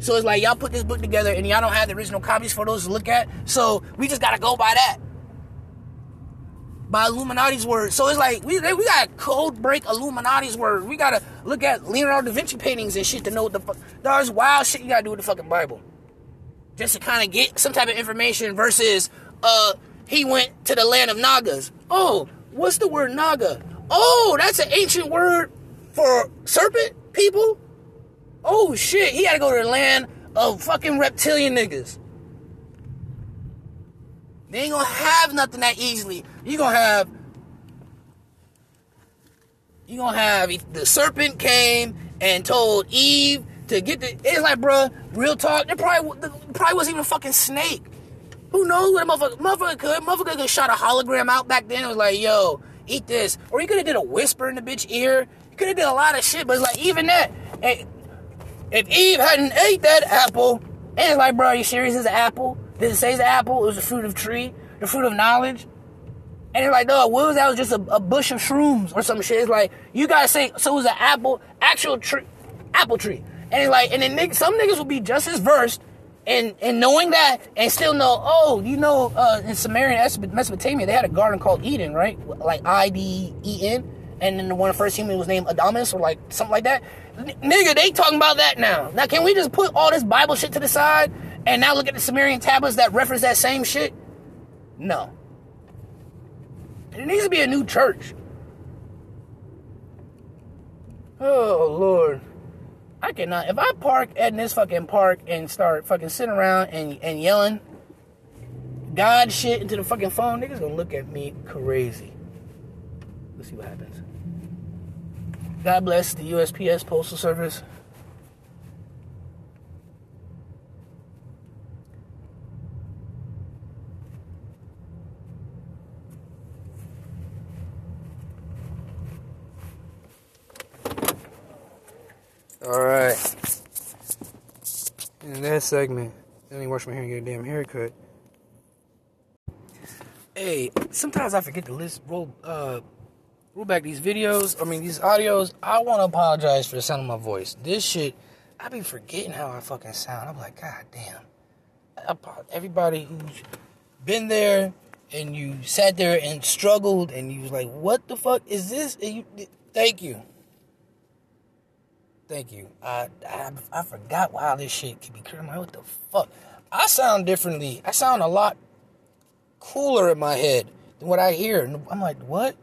So it's like y'all put this book together and y'all don't have the original copies for those to look at. So we just gotta go by that. By Illuminati's word. So it's like we we gotta code break Illuminati's word. We gotta look at Leonardo da Vinci paintings and shit to know what the fuck. There's wild shit you gotta do with the fucking Bible. Just to kind of get some type of information versus uh he went to the land of Nagas. Oh, what's the word Naga? Oh, that's an ancient word for serpent people? Oh shit, he to go to the land of fucking reptilian niggas. They ain't gonna have nothing that easily. You gonna have you gonna have the serpent came and told Eve to get the. It's like, bruh, real talk. There probably probably wasn't even a fucking snake. Who knows what a motherfucker, motherfucker could? Motherfucker could shot a hologram out back then. It was like, yo, eat this. Or he could have did a whisper in the bitch ear. He could have did a lot of shit, but it's like, even that. Eh, if Eve hadn't ate that apple, and it's like, bro, are you serious? It's an apple? Did it say the apple? It was the fruit of tree, the fruit of knowledge. And it's like, no, what was that? Was just a, a, bush of shrooms or some shit. It's like, you gotta say, so it was an apple, actual tree, apple tree. And it's like, and then some niggas will be just as versed and and knowing that and still know, oh, you know, uh, in Sumerian Mesopotamia, they had a garden called Eden, right? Like I D E N. And then the one first human was named Adamus or like something like that. N- nigga, they talking about that now. Now, can we just put all this Bible shit to the side and now look at the Sumerian tablets that reference that same shit? No. There needs to be a new church. Oh, Lord. I cannot. If I park at this fucking park and start fucking sitting around and, and yelling God shit into the fucking phone, niggas gonna look at me crazy. Let's see what happens. God bless the USPS Postal Service. All right. That segment, let me wash my hair and get a damn haircut. Hey, sometimes I forget to list roll uh roll back these videos. I mean these audios. I want to apologize for the sound of my voice. This shit, I be forgetting how I fucking sound. I'm like, god damn. Everybody who's been there and you sat there and struggled and you was like, what the fuck is this? You, thank you. Thank you. I, I I forgot why this shit can be. Like, what the fuck? I sound differently. I sound a lot cooler in my head than what I hear. I'm like, what?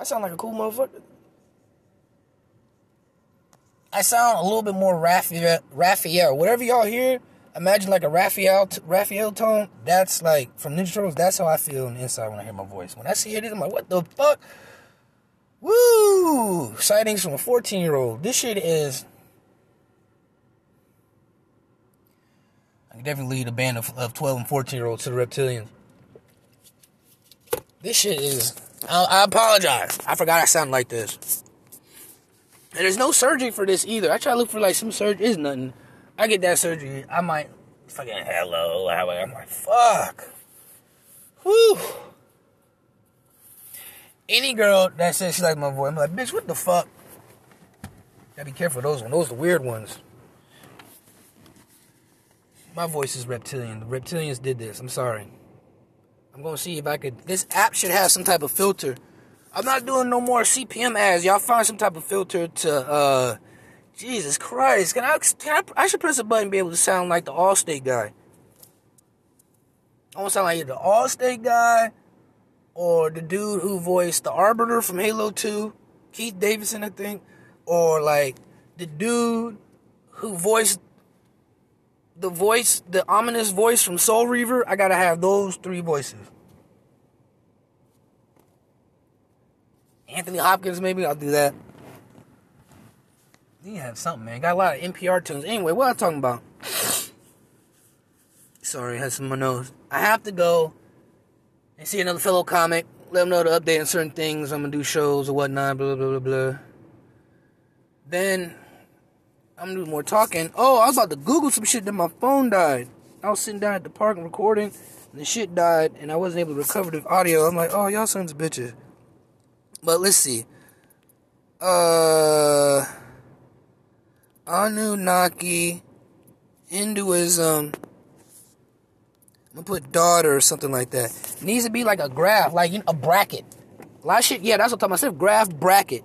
I sound like a cool motherfucker. I sound a little bit more Raphael, Raphael. Whatever y'all hear, imagine like a Raphael, Raphael tone. That's like from Ninja Turtles. That's how I feel on the inside when I hear my voice. When I see it, I'm like, what the fuck? Woo! Sightings from a 14 year old. This shit is. I can definitely lead a band of, of 12 and 14 year olds to the reptilians. This shit is. I, I apologize. I forgot I sound like this. And there's no surgery for this either. I try to look for like some surgery. It's nothing. I get that surgery. I might fucking hello. I'm like, fuck. Whew any girl that says she like my voice, I'm like, bitch, what the fuck? Gotta be careful those ones. Those are the weird ones. My voice is reptilian. The reptilians did this. I'm sorry. I'm gonna see if I could. This app should have some type of filter. I'm not doing no more CPM ads. Y'all find some type of filter to uh Jesus Christ. Can I, can I, I should press a button and be able to sound like the Allstate guy. I want to sound like the Allstate guy or the dude who voiced the Arbiter from Halo 2, Keith Davidson, I think, or like the dude who voiced the voice, the ominous voice from Soul Reaver. I gotta have those three voices. Anthony Hopkins, maybe I'll do that. You have something, man. Got a lot of NPR tunes. Anyway, what I'm talking about? Sorry, I had some my nose. I have to go and see another fellow comic. Let them know to update on certain things. I'm gonna do shows or whatnot. Blah blah blah blah. Then I'm gonna do more talking. Oh, I was about to Google some shit. Then my phone died. I was sitting down at the park recording, and the shit died, and I wasn't able to recover the audio. I'm like, oh, y'all sons of bitches. But let's see. Uh, Anunnaki, Hinduism. I'm gonna put daughter or something like that. It needs to be like a graph, like you know, a bracket. A lot of shit. Yeah, that's what I'm talking about. Graph bracket.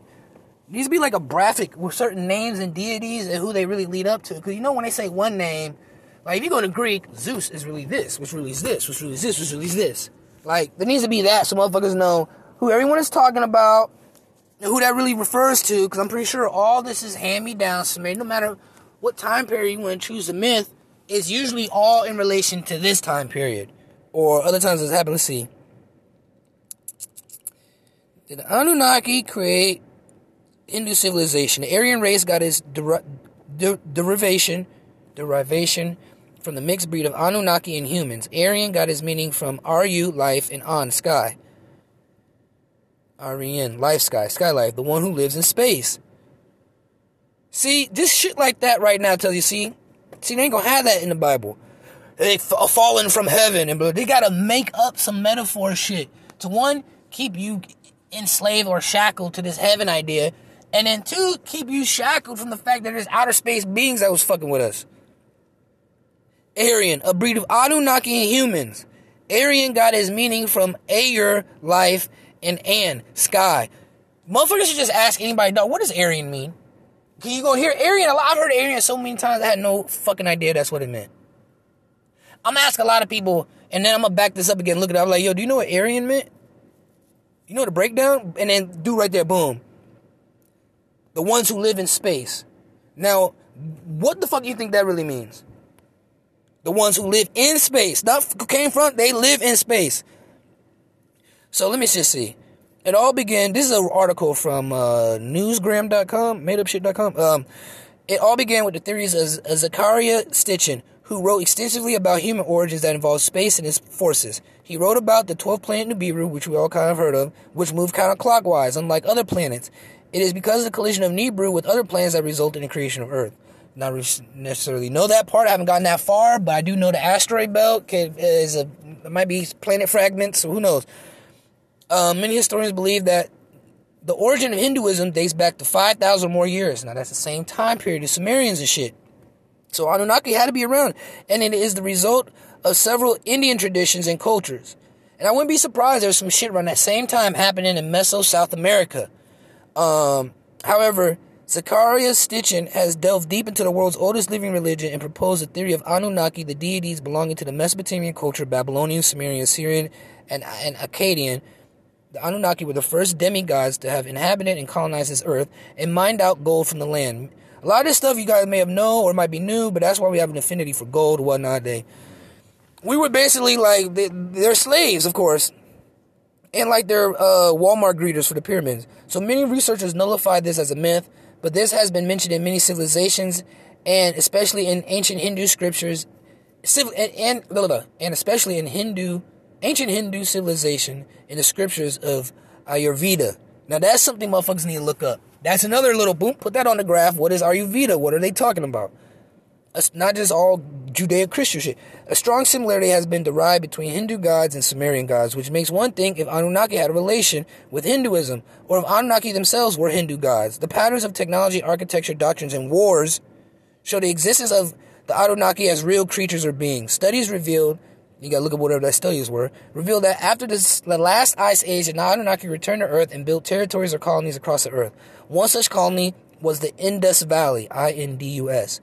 It needs to be like a graphic with certain names and deities and who they really lead up to. Because you know when they say one name, like if you go to Greek, Zeus is really this, which really is this, which really is this, which really is this. Like there needs to be that so motherfuckers know who everyone is talking about and who that really refers to. Because I'm pretty sure all this is hand me down. So no matter what time period you want to choose a myth, it's usually all in relation to this time period or other times it's happened. Let's see. Did the Anunnaki create Hindu civilization? The Aryan race got its der- der- derivation derivation from the mixed breed of Anunnaki and humans. Aryan got its meaning from Aryu, life, and An, sky. Aryan, life, sky, sky life, the one who lives in space. See, this shit like that right now tell you, see, see, they ain't gonna have that in the Bible. They f- fallen from heaven, and they gotta make up some metaphor shit to one, keep you enslaved or shackled to this heaven idea, and then two, keep you shackled from the fact that there's outer space beings that was fucking with us. Aryan, a breed of Anunnaki humans. Aryan got his meaning from Ayer, life, and An, sky. Motherfuckers should just ask anybody, dog, what does Aryan mean? Can you go hear Aryan? I've heard Aryan so many times, I had no fucking idea that's what it meant. I'm gonna ask a lot of people, and then I'm gonna back this up again, look at it, I'm like, yo, do you know what Aryan meant? You know the breakdown? And then do right there, boom. The ones who live in space. Now, what the fuck do you think that really means? The ones who live in space, not came from, they live in space. So let me just see. It all began. This is an article from uh, newsgram.com, madeupshit.com. Um, it all began with the theories of, of Zecharia Sitchin, who wrote extensively about human origins that involve space and its forces. He wrote about the 12th planet Nibiru, which we all kind of heard of, which moved counterclockwise, unlike other planets. It is because of the collision of Nibiru with other planets that resulted in the creation of Earth. Not necessarily know that part. I haven't gotten that far, but I do know the asteroid belt is a it might be planet fragments. So who knows? Uh, many historians believe that the origin of Hinduism dates back to 5,000 more years. Now, that's the same time period as Sumerians and shit. So Anunnaki had to be around. And it is the result of several Indian traditions and cultures. And I wouldn't be surprised there's some shit around that same time happening in Meso South America. Um, however, Zecharia Sitchin has delved deep into the world's oldest living religion and proposed a theory of Anunnaki, the deities belonging to the Mesopotamian culture, Babylonian, Sumerian, Assyrian, and, and Akkadian, the Anunnaki were the first demigods to have inhabited and colonized this earth and mined out gold from the land. A lot of this stuff you guys may have known or might be new, but that's why we have an affinity for gold whatnot. They, we were basically like they, they're slaves, of course, and like they're uh, Walmart greeters for the pyramids. So many researchers nullify this as a myth, but this has been mentioned in many civilizations and especially in ancient Hindu scriptures, and and, and especially in Hindu ancient Hindu civilization in the scriptures of Ayurveda. Now that's something motherfuckers need to look up. That's another little boom. Put that on the graph. What is Ayurveda? What are they talking about? It's not just all Judeo-Christian shit. A strong similarity has been derived between Hindu gods and Sumerian gods, which makes one think if Anunnaki had a relation with Hinduism, or if Anunnaki themselves were Hindu gods. The patterns of technology, architecture, doctrines, and wars show the existence of the Anunnaki as real creatures or beings. Studies revealed you gotta look at whatever that studies were, revealed that after this, the last ice age, the Anunnaki returned to Earth and built territories or colonies across the Earth. One such colony was the Indus Valley, I N D U S,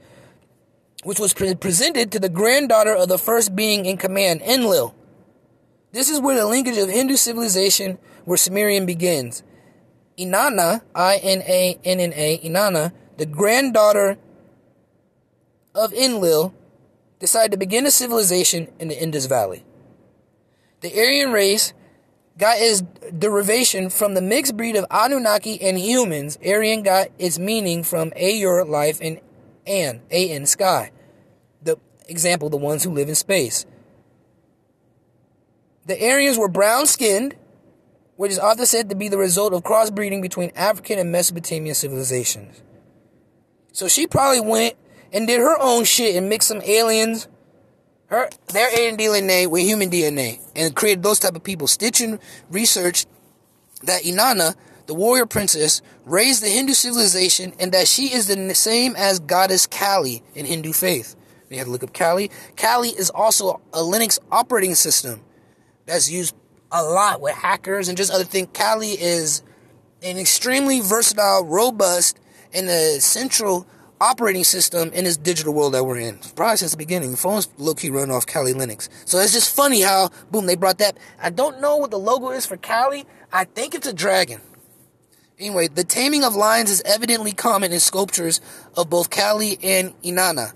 which was pre- presented to the granddaughter of the first being in command, Enlil. This is where the linkage of Hindu civilization where Sumerian begins. Inanna, I N A N N A, Inanna, the granddaughter of Enlil, decided to begin a civilization in the Indus Valley. The Aryan race got its derivation from the mixed breed of Anunnaki and humans. Aryan got its meaning from Ayur, life, and An, A in sky. The example, the ones who live in space. The Aryans were brown skinned, which is often said to be the result of crossbreeding between African and Mesopotamian civilizations. So she probably went and did her own shit and mixed some aliens her their alien DNA with human DNA and created those type of people. Sitchin researched that Inanna, the warrior princess, raised the Hindu civilization and that she is the same as goddess Kali in Hindu faith. You have to look up Kali. Kali is also a Linux operating system that's used a lot with hackers and just other things. Kali is an extremely versatile, robust, and a central operating system in this digital world that we're in. Probably since the beginning. Phones low key run off Kali Linux. So it's just funny how, boom, they brought that. I don't know what the logo is for Kali. I think it's a dragon. Anyway, the taming of lions is evidently common in sculptures of both Kali and Inanna.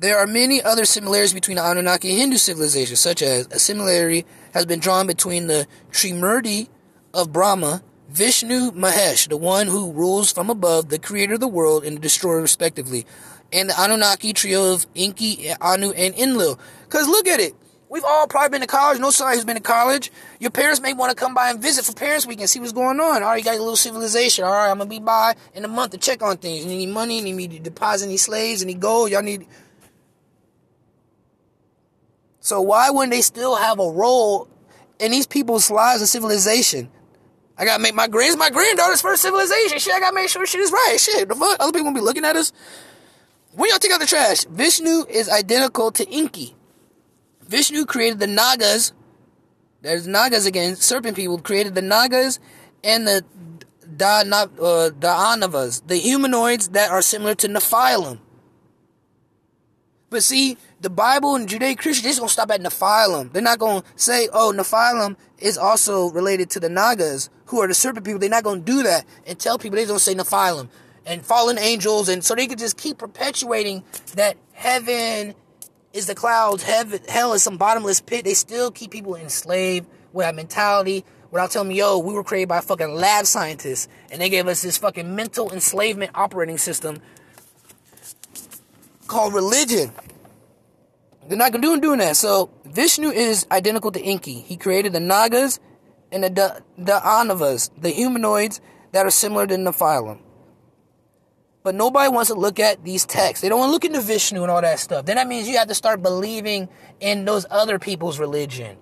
There are many other similarities between the Anunnaki and Hindu civilizations, such as a similarity has been drawn between the Trimurti of Brahma Vishnu Mahesh, the one who rules from above, the creator of the world and the destroyer, respectively, and the Anunnaki trio of Enki, Anu, and Enlil. Because look at it. We've all probably been to college. No somebody who's been to college. Your parents may want to come by and visit for Parents Week and see what's going on. All right, you got a little civilization. All right, I'm going to be by in a month to check on things. You need money, you need to deposit any slaves, any gold. Y'all need. So why wouldn't they still have a role in these people's lives and civilization? I gotta make my grand my granddaughter's first civilization. Shit, I gotta make sure shit is right. Shit, the fuck? Other people gonna be looking at us. When y'all take out the trash, Vishnu is identical to Enki. Vishnu created the Nagas. There's Nagas again, serpent people created the Nagas and the da, uh, the humanoids that are similar to Nephilim. But see, the Bible and Judeo Christian, they're gonna stop at Nephilim. They're not gonna say, oh, Nephilim is also related to the Nagas, who are the serpent people. They're not gonna do that and tell people they don't say Nephilim and fallen angels, and so they could just keep perpetuating that heaven is the clouds, heaven, hell is some bottomless pit. They still keep people enslaved with that mentality without telling me, yo, we were created by fucking lab scientists, and they gave us this fucking mental enslavement operating system called religion. They're not gonna do doing that. So Vishnu is identical to Enki. He created the Nagas and the the Anavas, the humanoids that are similar to Nephilim. But nobody wants to look at these texts. They don't want to look into Vishnu and all that stuff. Then that means you have to start believing in those other people's religion.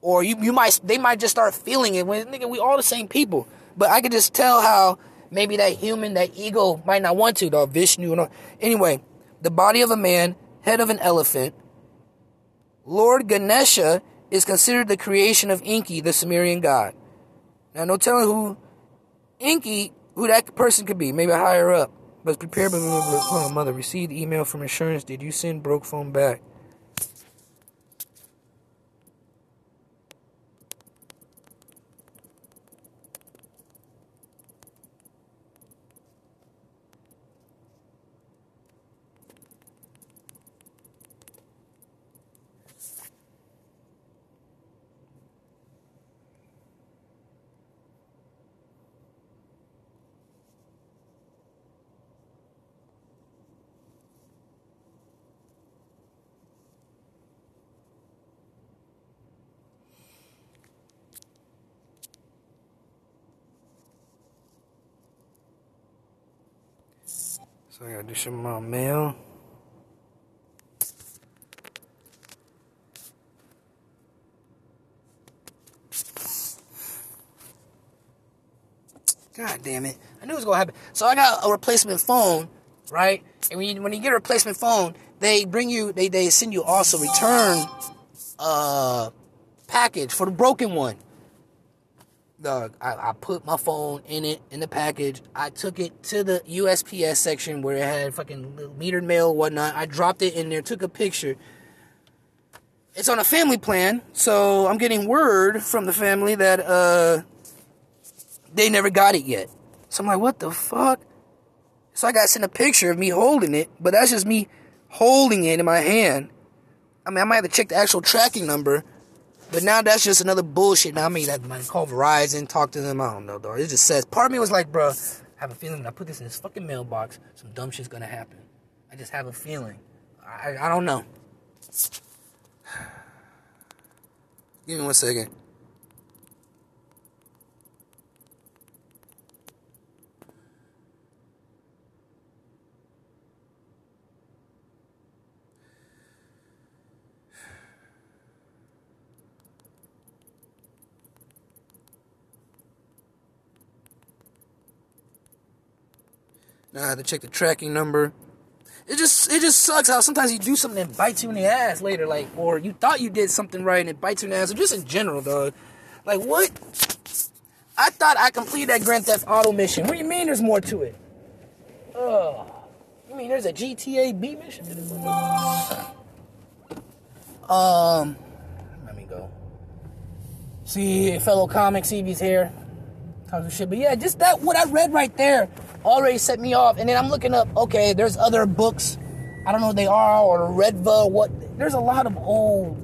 Or you, you might they might just start feeling it when nigga, we all the same people. But I could just tell how maybe that human, that ego might not want to, though, Vishnu and all. Anyway, the body of a man, head of an elephant, Lord Ganesha is considered the creation of Enki, the Sumerian god. Now, no telling who Enki, who that person could be. Maybe higher up. But prepare, but mother. Received email from insurance. Did you send broke phone back? Do some mail. God damn it. I knew it was gonna happen. So I got a replacement phone, right? And when you, when you get a replacement phone, they bring you, they, they send you also return uh package for the broken one. Dog, I, I put my phone in it in the package. I took it to the USPS section where it had fucking metered mail whatnot. I dropped it in there, took a picture. It's on a family plan, so I'm getting word from the family that uh they never got it yet. So I'm like, what the fuck? So I got sent a picture of me holding it, but that's just me holding it in my hand. I mean, I might have to check the actual tracking number but now that's just another bullshit. Now I mean, that might call Verizon, talk to them. I don't know, though. It just says. Part of me was like, bro, I have a feeling when I put this in this fucking mailbox, some dumb shit's gonna happen. I just have a feeling. I I don't know. Give me one second. Now I have to check the tracking number. It just it just sucks how sometimes you do something that bites you in the ass later, like or you thought you did something right and it bites you in the ass, or just in general, dog. Like what? I thought I completed that Grand Theft Auto mission. What do you mean there's more to it? Oh, you mean there's a GTA B mission? Um, let me go. See fellow comics, CV's here. Talk some shit, but yeah, just that what I read right there already set me off. And then I'm looking up, okay, there's other books. I don't know what they are, or Redva, what. There's a lot of old,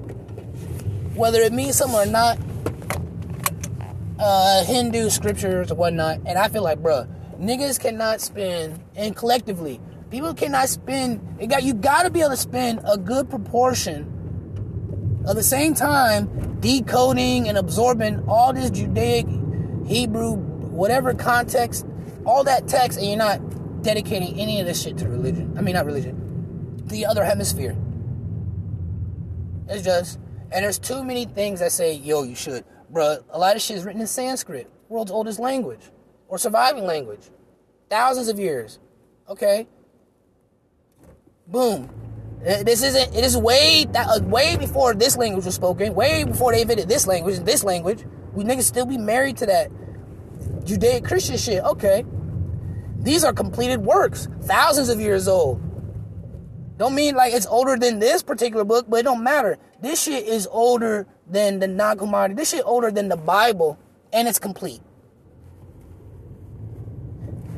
whether it means something or not, uh, Hindu scriptures or whatnot. And I feel like, bruh, niggas cannot spend, and collectively, people cannot spend, it got, you gotta be able to spend a good proportion at the same time decoding and absorbing all this Judaic, Hebrew, whatever context all that text and you're not dedicating any of this shit to religion. I mean, not religion, the other hemisphere. It's just, and there's too many things that say, yo, you should. Bruh, a lot of shit is written in Sanskrit, world's oldest language, or surviving language. Thousands of years. Okay? Boom. Uh, this isn't, it is way, that, uh, way before this language was spoken, way before they invented this language this language. We niggas still be married to that Judaic Christian shit. Okay. These are completed works, thousands of years old. Don't mean like it's older than this particular book, but it don't matter. This shit is older than the Nag Hammadi. This shit older than the Bible, and it's complete.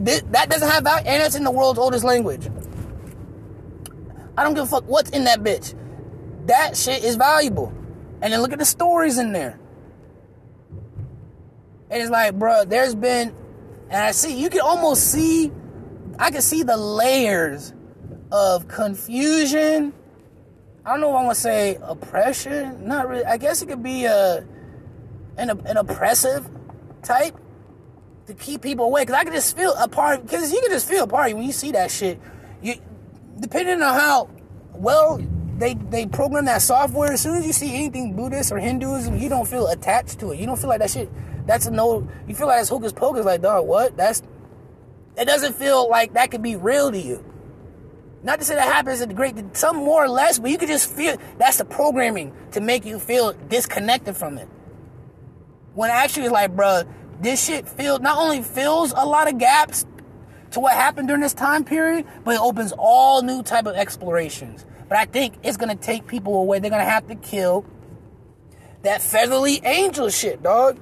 This, that doesn't have value, and it's in the world's oldest language. I don't give a fuck what's in that bitch. That shit is valuable. And then look at the stories in there. And it's like, bro, there's been, and I see, you can almost see, I can see the layers of confusion. I don't know if I want to say oppression. Not really. I guess it could be a an, an oppressive type to keep people away. Because I can just feel a part. Because you can just feel a part when you see that shit. You, depending on how well they they program that software. As soon as you see anything Buddhist or Hinduism, you don't feel attached to it. You don't feel like that shit that's a no. You feel like it's hocus pocus. Like, dog, what? That's. It doesn't feel like that could be real to you. Not to say that happens at the great, some more or less, but you could just feel that's the programming to make you feel disconnected from it. When actually, it's like, bro, this shit feels not only fills a lot of gaps to what happened during this time period, but it opens all new type of explorations. But I think it's gonna take people away. They're gonna have to kill that featherly angel shit, dog.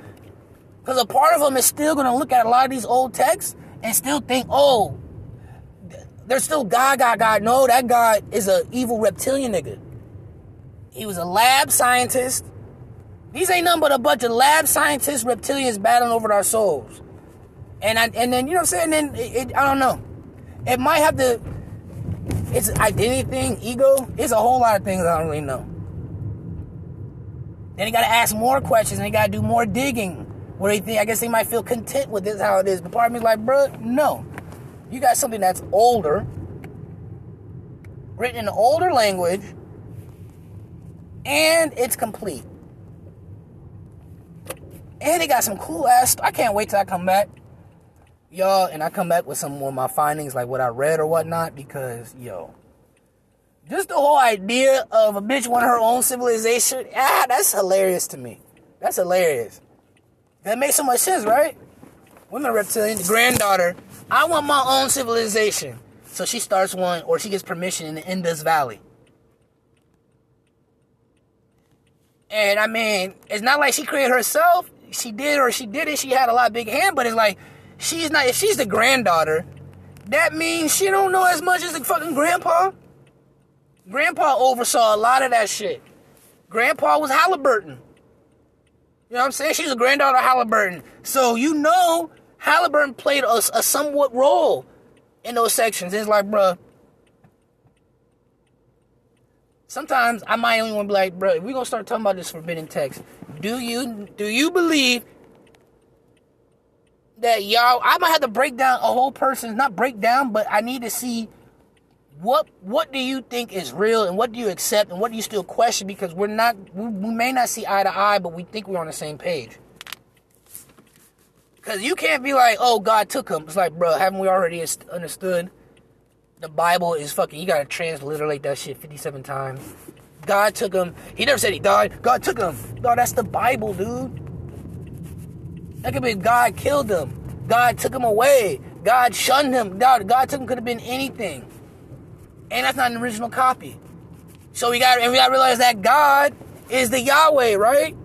Because a part of them is still going to look at a lot of these old texts and still think, oh, there's still God, God, God. No, that God is an evil reptilian nigga. He was a lab scientist. These ain't nothing but a bunch of lab scientists, reptilians battling over our souls. And I, and then you know what I'm saying? Then it, it, I don't know. It might have to. It's identity thing, ego. It's a whole lot of things I don't really know. Then you got to ask more questions and you got to do more digging what do you think? I guess they might feel content with this how it is. But part of me is like, bro, no. You got something that's older, written in an older language, and it's complete. And it got some cool ass. I can't wait till I come back, y'all, and I come back with some more of my findings, like what I read or whatnot, because yo, just the whole idea of a bitch wanting her own civilization, ah, that's hilarious to me. That's hilarious. That makes so much sense, right? Women reptilian, the granddaughter. I want my own civilization. So she starts one, or she gets permission in the Indus Valley. And I mean, it's not like she created herself. She did or she did it. She had a lot big hand, but it's like she's not. If she's the granddaughter, that means she don't know as much as the fucking grandpa. Grandpa oversaw a lot of that shit. Grandpa was Halliburton. You know what I'm saying? She's a granddaughter of Halliburton. So you know Halliburton played a, a somewhat role in those sections. It's like, bruh, sometimes I might only want to be like, bro, we're gonna start talking about this forbidden text. Do you do you believe that y'all I might have to break down a whole person, not break down, but I need to see what what do you think is real and what do you accept and what do you still question because we're not we, we may not see eye to eye, but we think we're on the same page. Cause you can't be like, oh, God took him. It's like, bro, haven't we already understood? The Bible is fucking. You gotta transliterate that shit fifty-seven times. God took him. He never said he died. God took him. No, that's the Bible, dude. That could be God killed him. God took him away. God shunned him. God, God took him could have been anything. And that's not an original copy. So we got and we gotta realize that God is the Yahweh, right?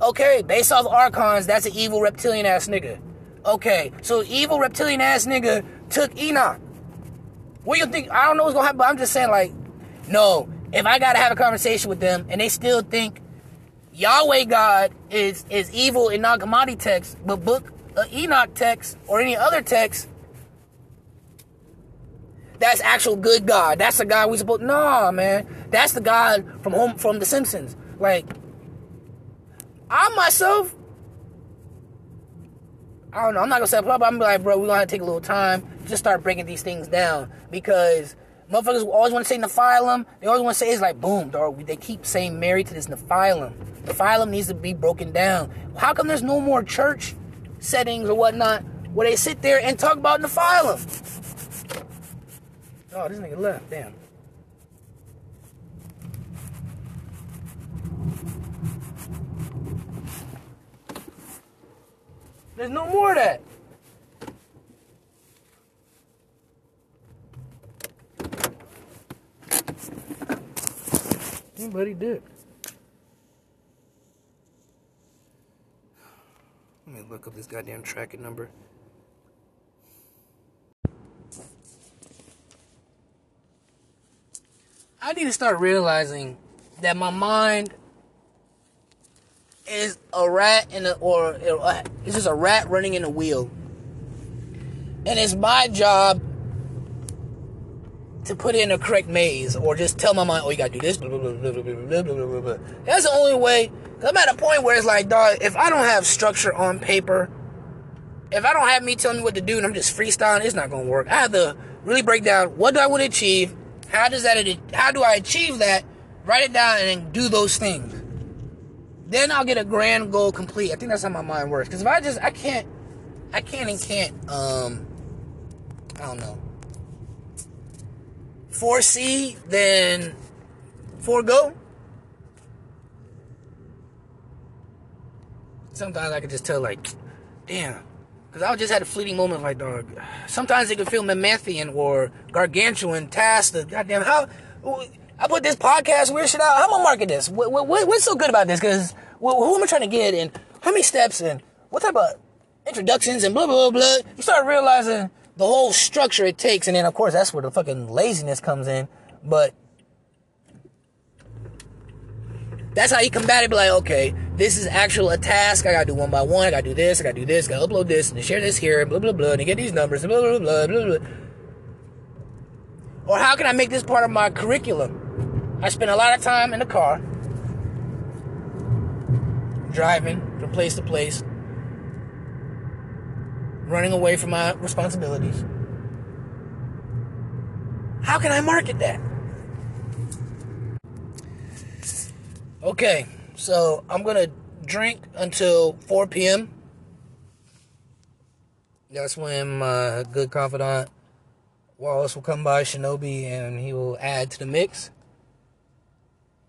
Okay, based off archons, that's an evil reptilian ass nigga. Okay, so evil reptilian ass nigga took Enoch. What do you think? I don't know what's gonna happen, but I'm just saying, like, no, if I gotta have a conversation with them and they still think Yahweh God is is evil in Nag Hammadi text, but book uh, Enoch text or any other text, that's actual good God. That's the God we supposed. Nah, man, that's the God from home from The Simpsons. Like I myself, I don't know. I'm not gonna say but I'm like, bro, we're gonna take a little time. Just start breaking these things down because motherfuckers always want to say Nephilim. They always want to say it's like, boom, dog. They keep saying Mary to this Nephilim. Nephilim needs to be broken down. How come there's no more church settings or whatnot where they sit there and talk about Nephilim? Oh, this nigga left. Damn. There's no more of that. Anybody did. Let me look up this goddamn tracking number. I need to start realizing that my mind is a rat in a, or it's just a rat running in a wheel. And it's my job to put in a correct maze or just tell my mind, oh, you gotta do this. That's the only way. I'm at a point where it's like, dog, if I don't have structure on paper, if I don't have me telling me what to do and I'm just freestyling, it's not gonna work. I have to really break down what do I want to achieve, how does that, how do I achieve that, write it down, and do those things then I'll get a grand goal complete. I think that's how my mind works. Because if I just, I can't, I can't and can't, um, I don't know, foresee, then forego. Sometimes I can just tell, like, damn. Because I just had a fleeting moment, like, dog. Sometimes it could feel Mammathian or gargantuan task. The goddamn, how I put this podcast where should I, How am I market this? What, what, what's so good about this? Because who am I trying to get and how many steps and what type of introductions and blah blah blah. You start realizing the whole structure it takes, and then of course that's where the fucking laziness comes in. But that's how you combat it. Be like, okay, this is actual a task. I gotta do one by one. I gotta do this. I gotta do this. I gotta upload this and share this here. Blah blah blah. And get these numbers. Blah blah blah blah blah. Or how can I make this part of my curriculum? I spend a lot of time in the car, driving from place to place, running away from my responsibilities. How can I market that? Okay, so I'm gonna drink until 4 p.m. That's when my good confidant Wallace will come by, Shinobi, and he will add to the mix.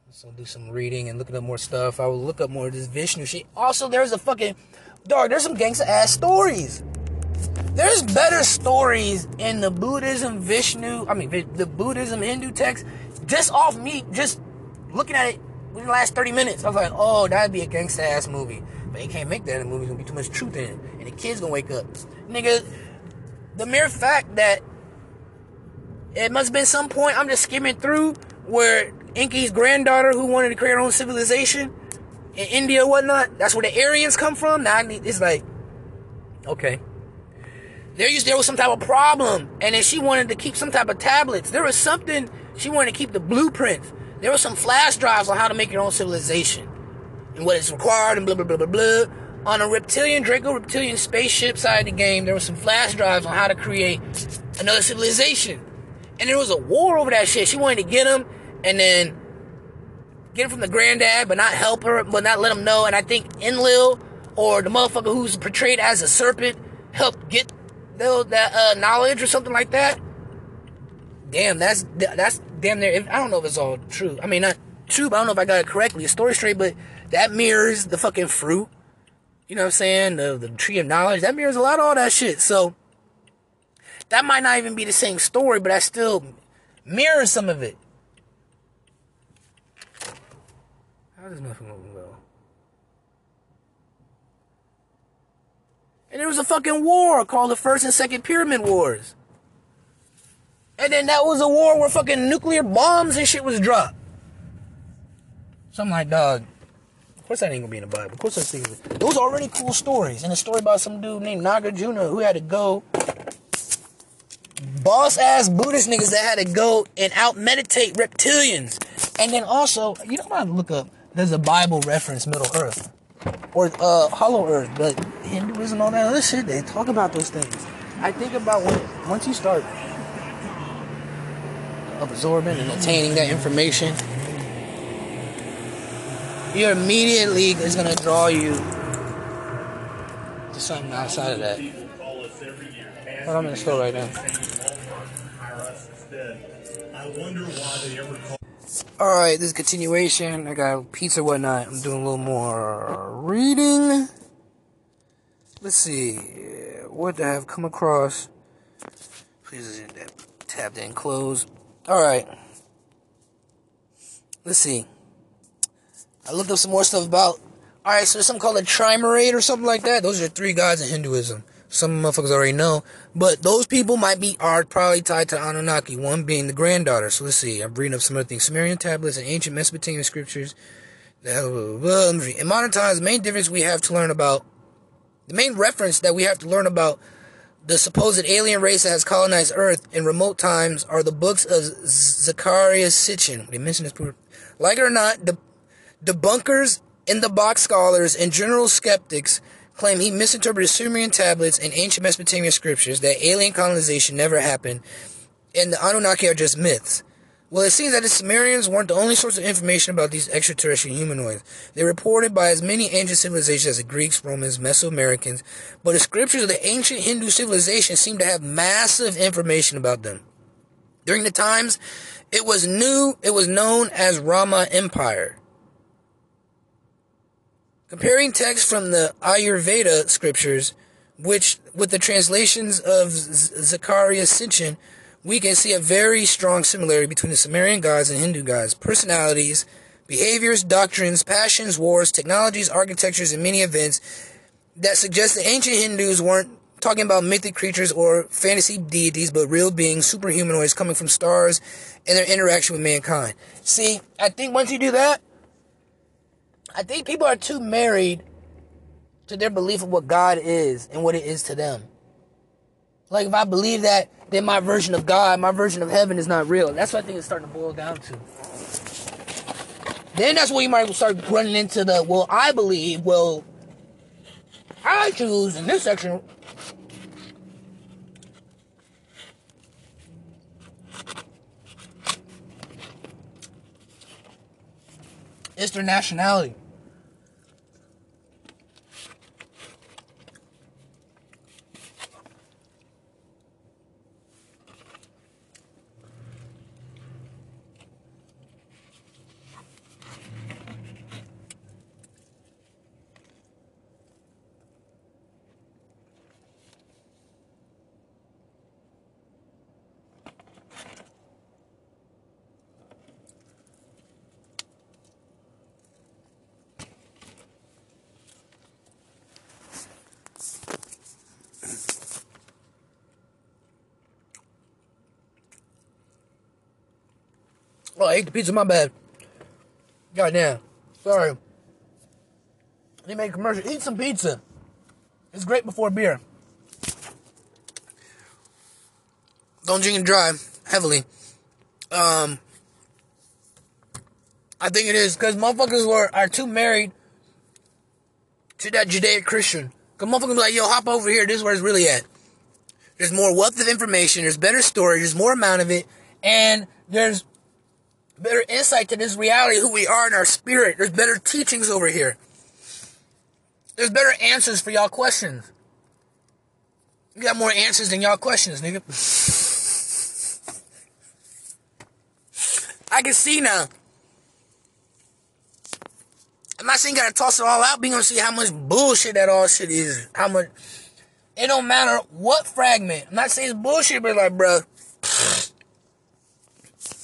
So I'll do some reading and looking up more stuff. I will look up more of this Vishnu shit. Also, there's a fucking Dog, there's some gangsta ass stories. There's better stories in the Buddhism, Vishnu, I mean, the Buddhism, Hindu text, just off me, just looking at it within the last 30 minutes. I was like, oh, that'd be a gangsta ass movie. But they can't make that in a movie. There's gonna be too much truth in it. And the kid's gonna wake up. Nigga, the mere fact that it must have been some point I'm just skimming through where Enki's granddaughter who wanted to create her own civilization in India whatnot, that's where the Aryans come from. Now it's like, okay. There used there was some type of problem, and then she wanted to keep some type of tablets. There was something she wanted to keep the blueprints. There were some flash drives on how to make your own civilization and what is required and blah blah blah blah blah. On a reptilian Draco reptilian spaceship side of the game, there were some flash drives on how to create another civilization. And there was a war over that shit. She wanted to get him and then get him from the granddad, but not help her, but not let him know. And I think Enlil or the motherfucker who's portrayed as a serpent helped get that uh, knowledge or something like that. Damn, that's that's damn near. I don't know if it's all true. I mean, not true, but I don't know if I got it correctly. The story straight, but that mirrors the fucking fruit. You know what I'm saying? The the tree of knowledge. That mirrors a lot of all that shit. So that might not even be the same story, but I still mirrors some of it. How does nothing go? And there was a fucking war called the First and Second Pyramid Wars. And then that was a war where fucking nuclear bombs and shit was dropped. So I'm like, dog, of course that ain't gonna be in the Bible. Of course those things. Those are already cool stories. And a story about some dude named Nagarjuna who had to go boss ass Buddhist niggas that had to go and out meditate reptilians. And then also, you know what I look up? There's a Bible reference Middle Earth or uh, Hollow Earth, but Hinduism, and all that other shit, they talk about those things. I think about when once you start absorbing and attaining that information, your immediate league is gonna draw you to something outside of that. But I'm in the store right now. Alright, this is continuation. I got pizza whatnot. I'm doing a little more reading. Let's see. What I have come across. Please tab in close. Alright. Let's see. I looked up some more stuff about. Alright, so there's something called a trimerate or something like that. Those are three gods in Hinduism. Some motherfuckers already know. But those people might be are probably tied to Anunnaki, one being the granddaughter. So let's see. I'm reading up some other things. Sumerian tablets and ancient Mesopotamian scriptures. In modern times, the main difference we have to learn about, the main reference that we have to learn about the supposed alien race that has colonized Earth in remote times are the books of Zecharia Sitchin. They mention this. Like it or not, the debunkers, in the box scholars, and general skeptics claim he misinterpreted Sumerian tablets and ancient Mesopotamian scriptures that alien colonization never happened and the Anunnaki are just myths. Well, it seems that the Sumerians weren't the only source of information about these extraterrestrial humanoids. They're reported by as many ancient civilizations as the Greeks, Romans, Mesoamericans, but the scriptures of the ancient Hindu civilization seem to have massive information about them. During the times, it was new, it was known as Rama Empire. Comparing texts from the Ayurveda scriptures, which with the translations of Zecharia Sitchin, we can see a very strong similarity between the Sumerian gods and Hindu gods, personalities, behaviors, doctrines, passions, wars, technologies, architectures, and many events that suggest the ancient Hindus weren't talking about mythic creatures or fantasy deities, but real beings, superhumanoids coming from stars and their interaction with mankind. See, I think once you do that, I think people are too married to their belief of what God is and what it is to them. Like if I believe that, then my version of God, my version of heaven is not real. That's what I think it's starting to boil down to. Then that's where you might start running into the, well, I believe, well, I choose in this section. It's their nationality. Oh, I ate the pizza. My bad. Goddamn. Sorry. They made a commercial. Eat some pizza. It's great before beer. Don't drink and drive heavily. Um, I think it is because motherfuckers were are too married to that Judaic Christian. Cause motherfuckers be like, yo, hop over here. This is where it's really at. There's more wealth of information. There's better storage. There's more amount of it, and there's better insight to this reality, who we are in our spirit. There's better teachings over here. There's better answers for y'all questions. You got more answers than y'all questions, nigga. I can see now. I'm not saying you gotta toss it all out, but you gonna see how much bullshit that all shit is. How much. It don't matter what fragment. I'm not saying it's bullshit, but like, bro,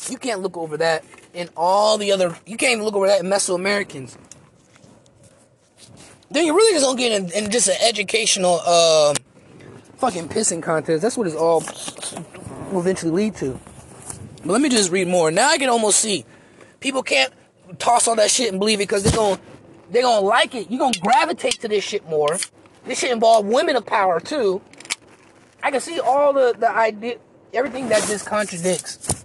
you can't look over that in all the other. You can't even look over that in Mesoamericans. Then you really just don't get in, in just an educational, uh, fucking pissing contest. That's what it's all will eventually lead to. But let me just read more. Now I can almost see people can't toss all that shit and believe it because they're gonna they're gonna like it. You're gonna gravitate to this shit more. This shit involve women of power too. I can see all the the idea, everything that just contradicts.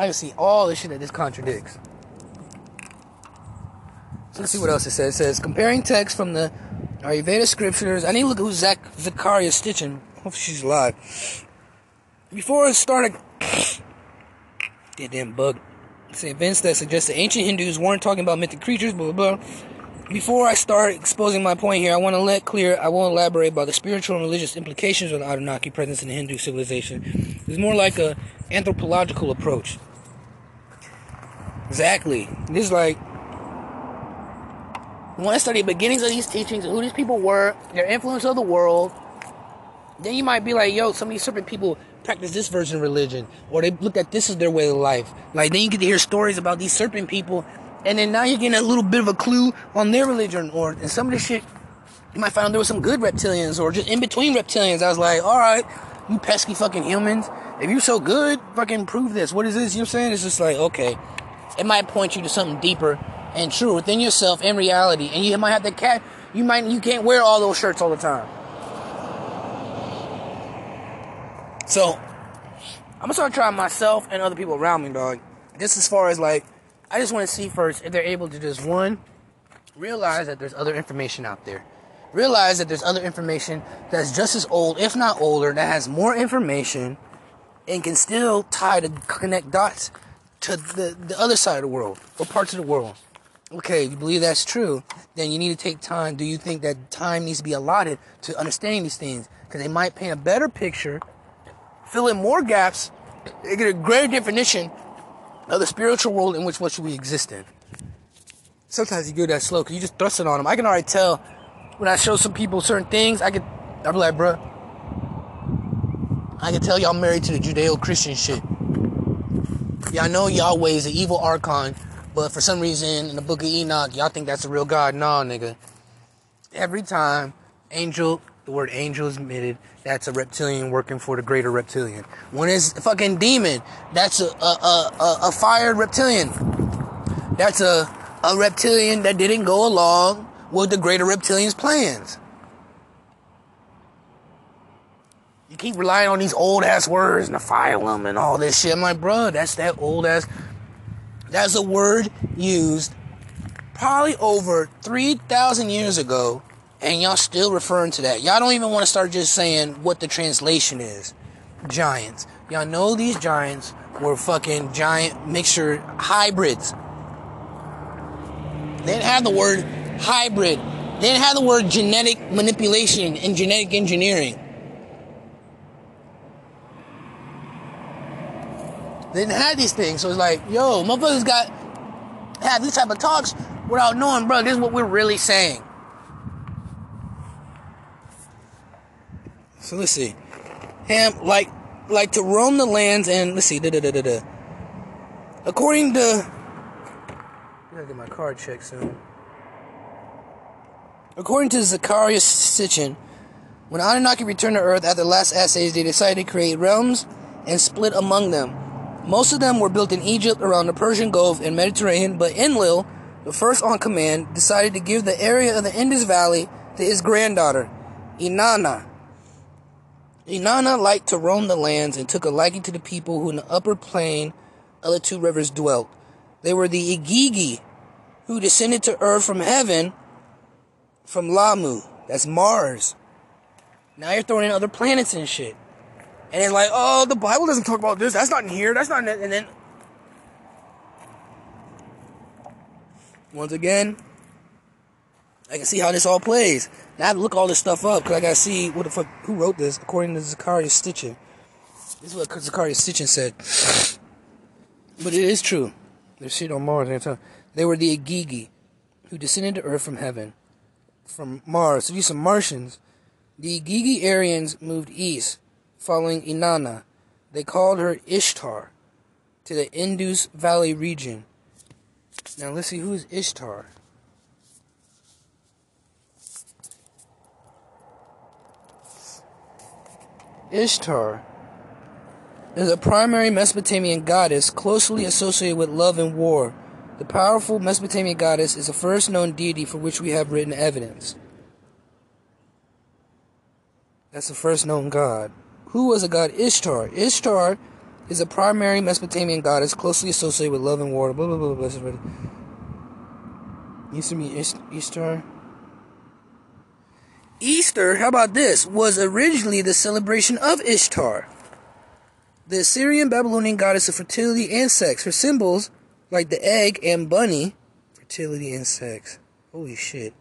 I can see all the shit that this contradicts. So let's see what else it says. It says comparing text from the Ayurveda scriptures. I need to look at who Zach Zecharia Stitchin. Hope she's alive. Before I start, damn bug. Say events that suggest the ancient Hindus weren't talking about mythic creatures. Blah blah blah. Before I start exposing my point here, I want to let clear. I won't elaborate about the spiritual and religious implications of the Anunnaki presence in the Hindu civilization. It's more like a anthropological approach. Exactly. This is like when I study the beginnings of these teachings, who these people were, their influence of the world, then you might be like, yo, some of these certain people practice this version of religion, or they looked at this as their way of life. Like then you get to hear stories about these serpent people, and then now you're getting a little bit of a clue on their religion, or and some of this shit. You might find out there was some good reptilians, or just in between reptilians. I was like, all right, you pesky fucking humans. If you're so good, fucking prove this. What is this? You know what I'm saying? It's just like, okay. It might point you to something deeper and true within yourself in reality. And you might have to catch, you might, you can't wear all those shirts all the time. So, I'm gonna start trying myself and other people around me, dog. Just as far as like, I just want to see first if they're able to just one, realize that there's other information out there. Realize that there's other information that's just as old, if not older, that has more information and can still tie to connect dots to the, the other side of the world or parts of the world. Okay, if you believe that's true, then you need to take time. Do you think that time needs to be allotted to understanding these things? Because they might paint a better picture, fill in more gaps, they get a greater definition of the spiritual world in which should we exist in. Sometimes you go that slow because you just thrust it on them. I can already tell when I show some people certain things. I can, I'm like, bruh, I can tell y'all married to the Judeo-Christian shit. Y'all know Yahweh is an evil archon but for some reason, in the book of Enoch, y'all think that's a real God. Nah, nigga. Every time angel, the word angel is admitted, that's a reptilian working for the greater reptilian. When it's fucking demon, that's a, a, a, a, a fired reptilian. That's a, a reptilian that didn't go along with the greater reptilian's plans. You keep relying on these old ass words, and the Nephilim and all this shit. I'm like, bro, that's that old ass that's a word used probably over 3,000 years ago, and y'all still referring to that. Y'all don't even want to start just saying what the translation is. Giants. Y'all know these giants were fucking giant mixture hybrids. They didn't have the word hybrid. They didn't have the word genetic manipulation and genetic engineering. They didn't have these things. So it's like, yo, motherfuckers got have these type of talks without knowing, bro, this is what we're really saying. So let's see. Him like like to roam the lands and let's see, da da da da. According to. I gotta get my card checked soon. According to Zecharia Sitchin, when Anunnaki returned to Earth after the last age, they decided to create realms and split among them. Most of them were built in Egypt around the Persian Gulf and Mediterranean, but Enlil, the first on command, decided to give the area of the Indus Valley to his granddaughter, Inanna. Inanna liked to roam the lands and took a liking to the people who in the upper plain of the two rivers dwelt. They were the Igigi, who descended to earth from heaven from Lahmu. That's Mars. Now you're throwing in other planets and shit. And it's like, oh, the Bible doesn't talk about this. That's not in here. That's not in it. And then, once again, I can see how this all plays. Now I have to look all this stuff up because I gotta see what the fuck who wrote this according to Zecharia Sitchin. This is what Zecharia Sitchin said. But it is true. There's shit on Mars. They were the Igigi, who descended to Earth from heaven, from Mars. So these some Martians. The Igigi Aryans moved east, following Inanna. They called her Ishtar, to the Indus Valley region. Now let's see who is Ishtar. Ishtar is a primary Mesopotamian goddess closely associated with love and war. The powerful Mesopotamian goddess is the first known deity for which we have written evidence. That's the first known god. Who was the god Ishtar? Ishtar is a primary Mesopotamian goddess closely associated with love and war. Blah blah blah blah. blah. Used to be Ishtar. Easter, how about this, was originally the celebration of Ishtar, the Assyrian Babylonian goddess of fertility and sex. Her symbols, like the egg and bunny, fertility and sex. Holy shit.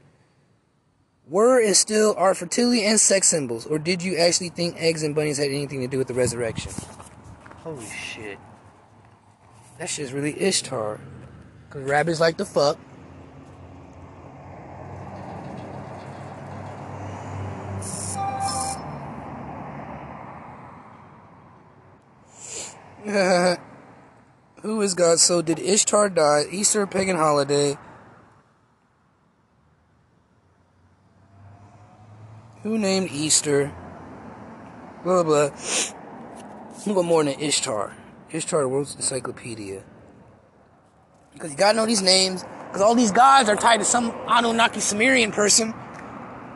Were and still are fertility and sex symbols, or did you actually think eggs and bunnies had anything to do with the resurrection? Holy shit. That shit's really Ishtar. Because rabbits like to fuck. Who is God? So did Ishtar die? Easter pagan holiday. Who named Easter? Blah blah. Who got more than Ishtar? Ishtar, World's Encyclopedia. Because you gotta know these names. Because all these gods are tied to some Anunnaki Sumerian person.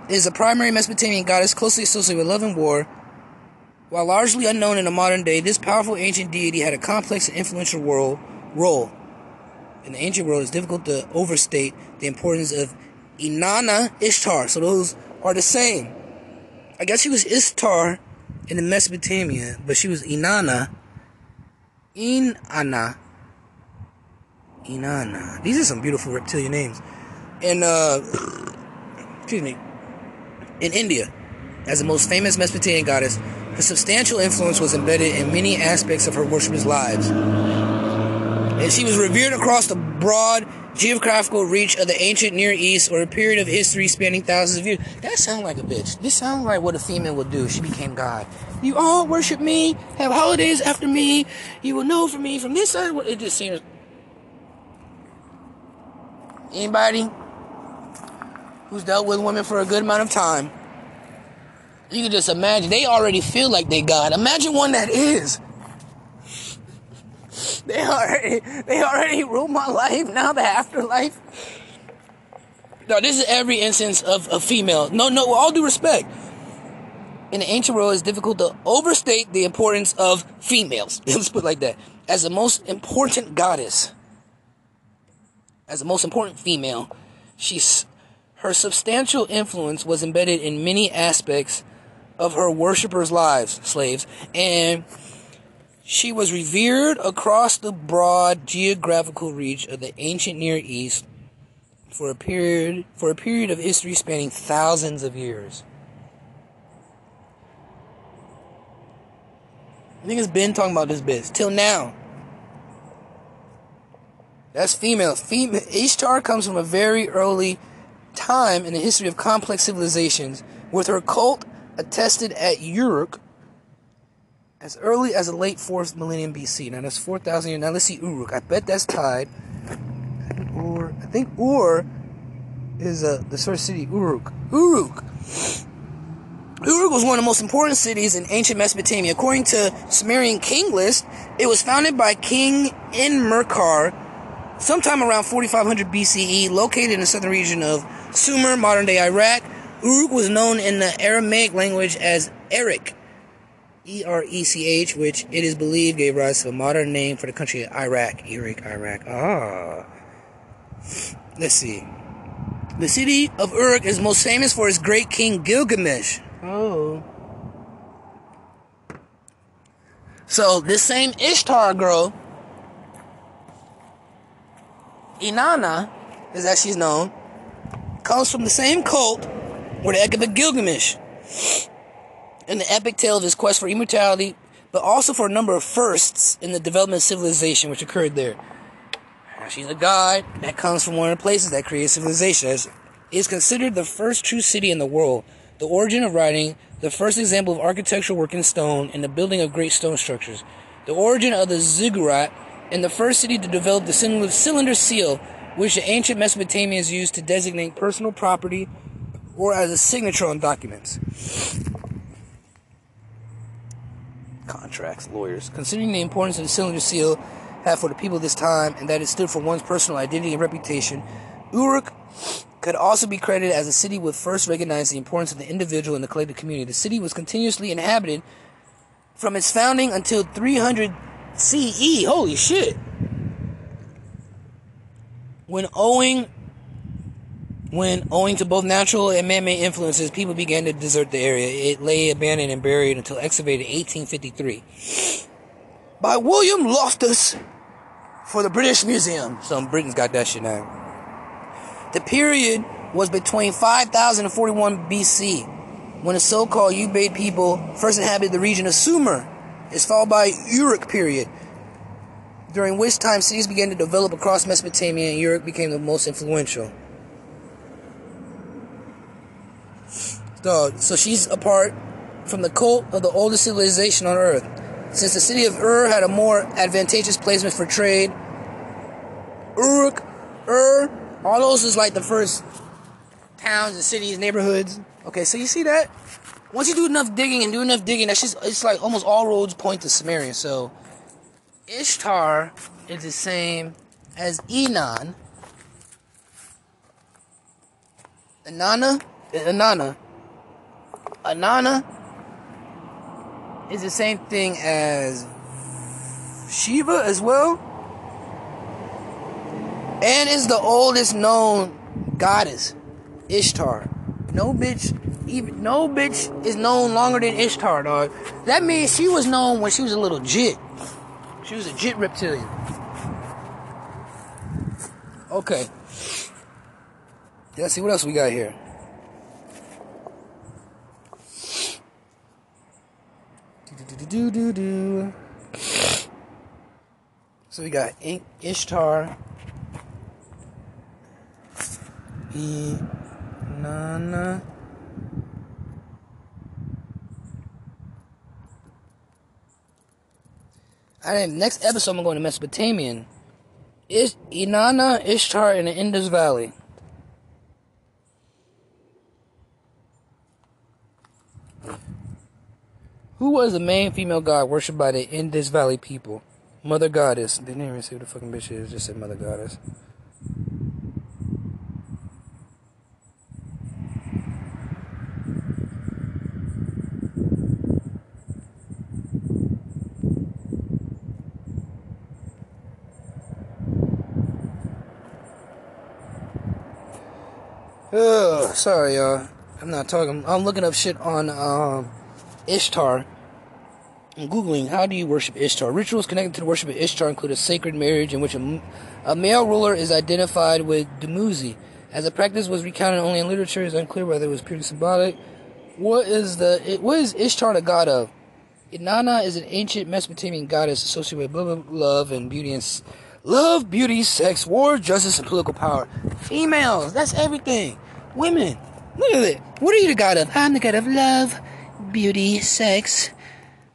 Is a primary Mesopotamian goddess closely associated with love and war. While largely unknown in the modern day, this powerful ancient deity had a complex and influential role. role. In the ancient world, it's difficult to overstate the importance of Inanna Ishtar. So those are the same. I guess she was Ishtar in the Mesopotamia, but she was Inanna. Inanna. Inanna. These are some beautiful reptilian names. And, uh, excuse me, in India, as the most famous Mesopotamian goddess, her substantial influence was embedded in many aspects of her worshippers' lives. And she was revered across the broad geographical reach of the ancient Near East or a period of history spanning thousands of years. That sounds like a bitch. This sounds like what a female would do if she became God. You all worship me, have holidays after me, you will know from me from this side. It just seems. Anybody who's dealt with women for a good amount of time you can just imagine. They already feel like they God. Imagine one that is. They already, they already rule my life. Now the afterlife. No, this is every instance of a female. No, no, all due respect. In the ancient world, it's difficult to overstate the importance of females. Let's put it like that. As the most important goddess, as the most important female, she's her substantial influence was embedded in many aspects of her worshippers' lives, slaves, and she was revered across the broad geographical reach of the ancient Near East for a period for a period of history spanning thousands of years. I think it's been talking about this bitch till now. That's female. Female Ishtar comes from a very early time in the history of complex civilizations, with her cult attested at Uruk as early as the late 4th millennium BC. Now that's 4,000 years. Now let's see Uruk. I bet that's tied. Or I think Ur is uh, the first city, Uruk. Uruk. Uruk was one of the most important cities in ancient Mesopotamia. According to Sumerian king list, it was founded by King Enmerkar sometime around 4500 BCE, located in the southern region of Sumer, modern day Iraq. Uruk was known in the Aramaic language as Erech, E R E C H, which it is believed gave rise to a modern name for the country of Iraq. Erech, Iraq. Ah. Let's see. The city of Uruk is most famous for its great king Gilgamesh. Oh. So this same Ishtar girl, Inanna, is as she's known, comes from the same cult where the epic of Gilgamesh and the epic tale of his quest for immortality, but also for a number of firsts in the development of civilization which occurred there. She's a god that comes from one of the places that created civilization. Is considered the first true city in the world, the origin of writing, the first example of architectural work in stone, and the building of great stone structures, the origin of the ziggurat, and the first city to develop the cylinder seal, which the ancient Mesopotamians used to designate personal property or as a signature on documents. Contracts, lawyers. Considering the importance of the cylinder seal had for the people of this time and that it stood for one's personal identity and reputation, Uruk could also be credited as a city which first recognized the importance of the individual in the collective community. The city was continuously inhabited from its founding until 300 CE. Holy shit! When owing when, owing to both natural and man-made influences, people began to desert the area. It lay abandoned and buried until excavated in 1853 by William Loftus for the British Museum. Some Britons got that shit now. The period was between 5000 and 41 BC, when the so-called Ubaid people first inhabited the region of Sumer. It's followed by Uruk period, during which time cities began to develop across Mesopotamia and Uruk became the most influential. So, so she's apart from the cult of the oldest civilization on earth. Since the city of Ur had a more advantageous placement for trade, Uruk, Ur, all those is like the first towns and cities, neighborhoods. Okay, so you see that? Once you do enough digging and do enough digging, that's just it's like almost all roads point to Sumeria. So Ishtar is the same as Enon. Inanna, Inanna Inanna is the same thing as Shiva as well. And is the oldest known goddess, Ishtar. No bitch, even no bitch is known longer than Ishtar, dog. That means she was known when she was a little jit. She was a jit reptilian. Okay. Let's see what else we got here. So we got Ishtar. E Nana. And next episode, I'm going to Mesopotamian. Is Inanna Ishtar in the Indus Valley. Who was the main female god worshipped by the Indus Valley people? Mother Goddess. Didn't even say what the fucking bitch is. Just said Mother Goddess. Oh, sorry, y'all. I'm not talking. I'm looking up shit on um, Ishtar Googling, how do you worship Ishtar? Rituals connected to the worship of Ishtar include a sacred marriage in which a, a male ruler is identified with Dumuzi. As a practice was recounted only in literature, it's unclear whether it was purely symbolic. What is the what is Ishtar the god of? Inanna is an ancient Mesopotamian goddess associated with love and beauty and love, beauty, sex, war, justice, and political power. Females, that's everything. Women, look at it. What are you the god of? I'm the god of love, beauty, sex,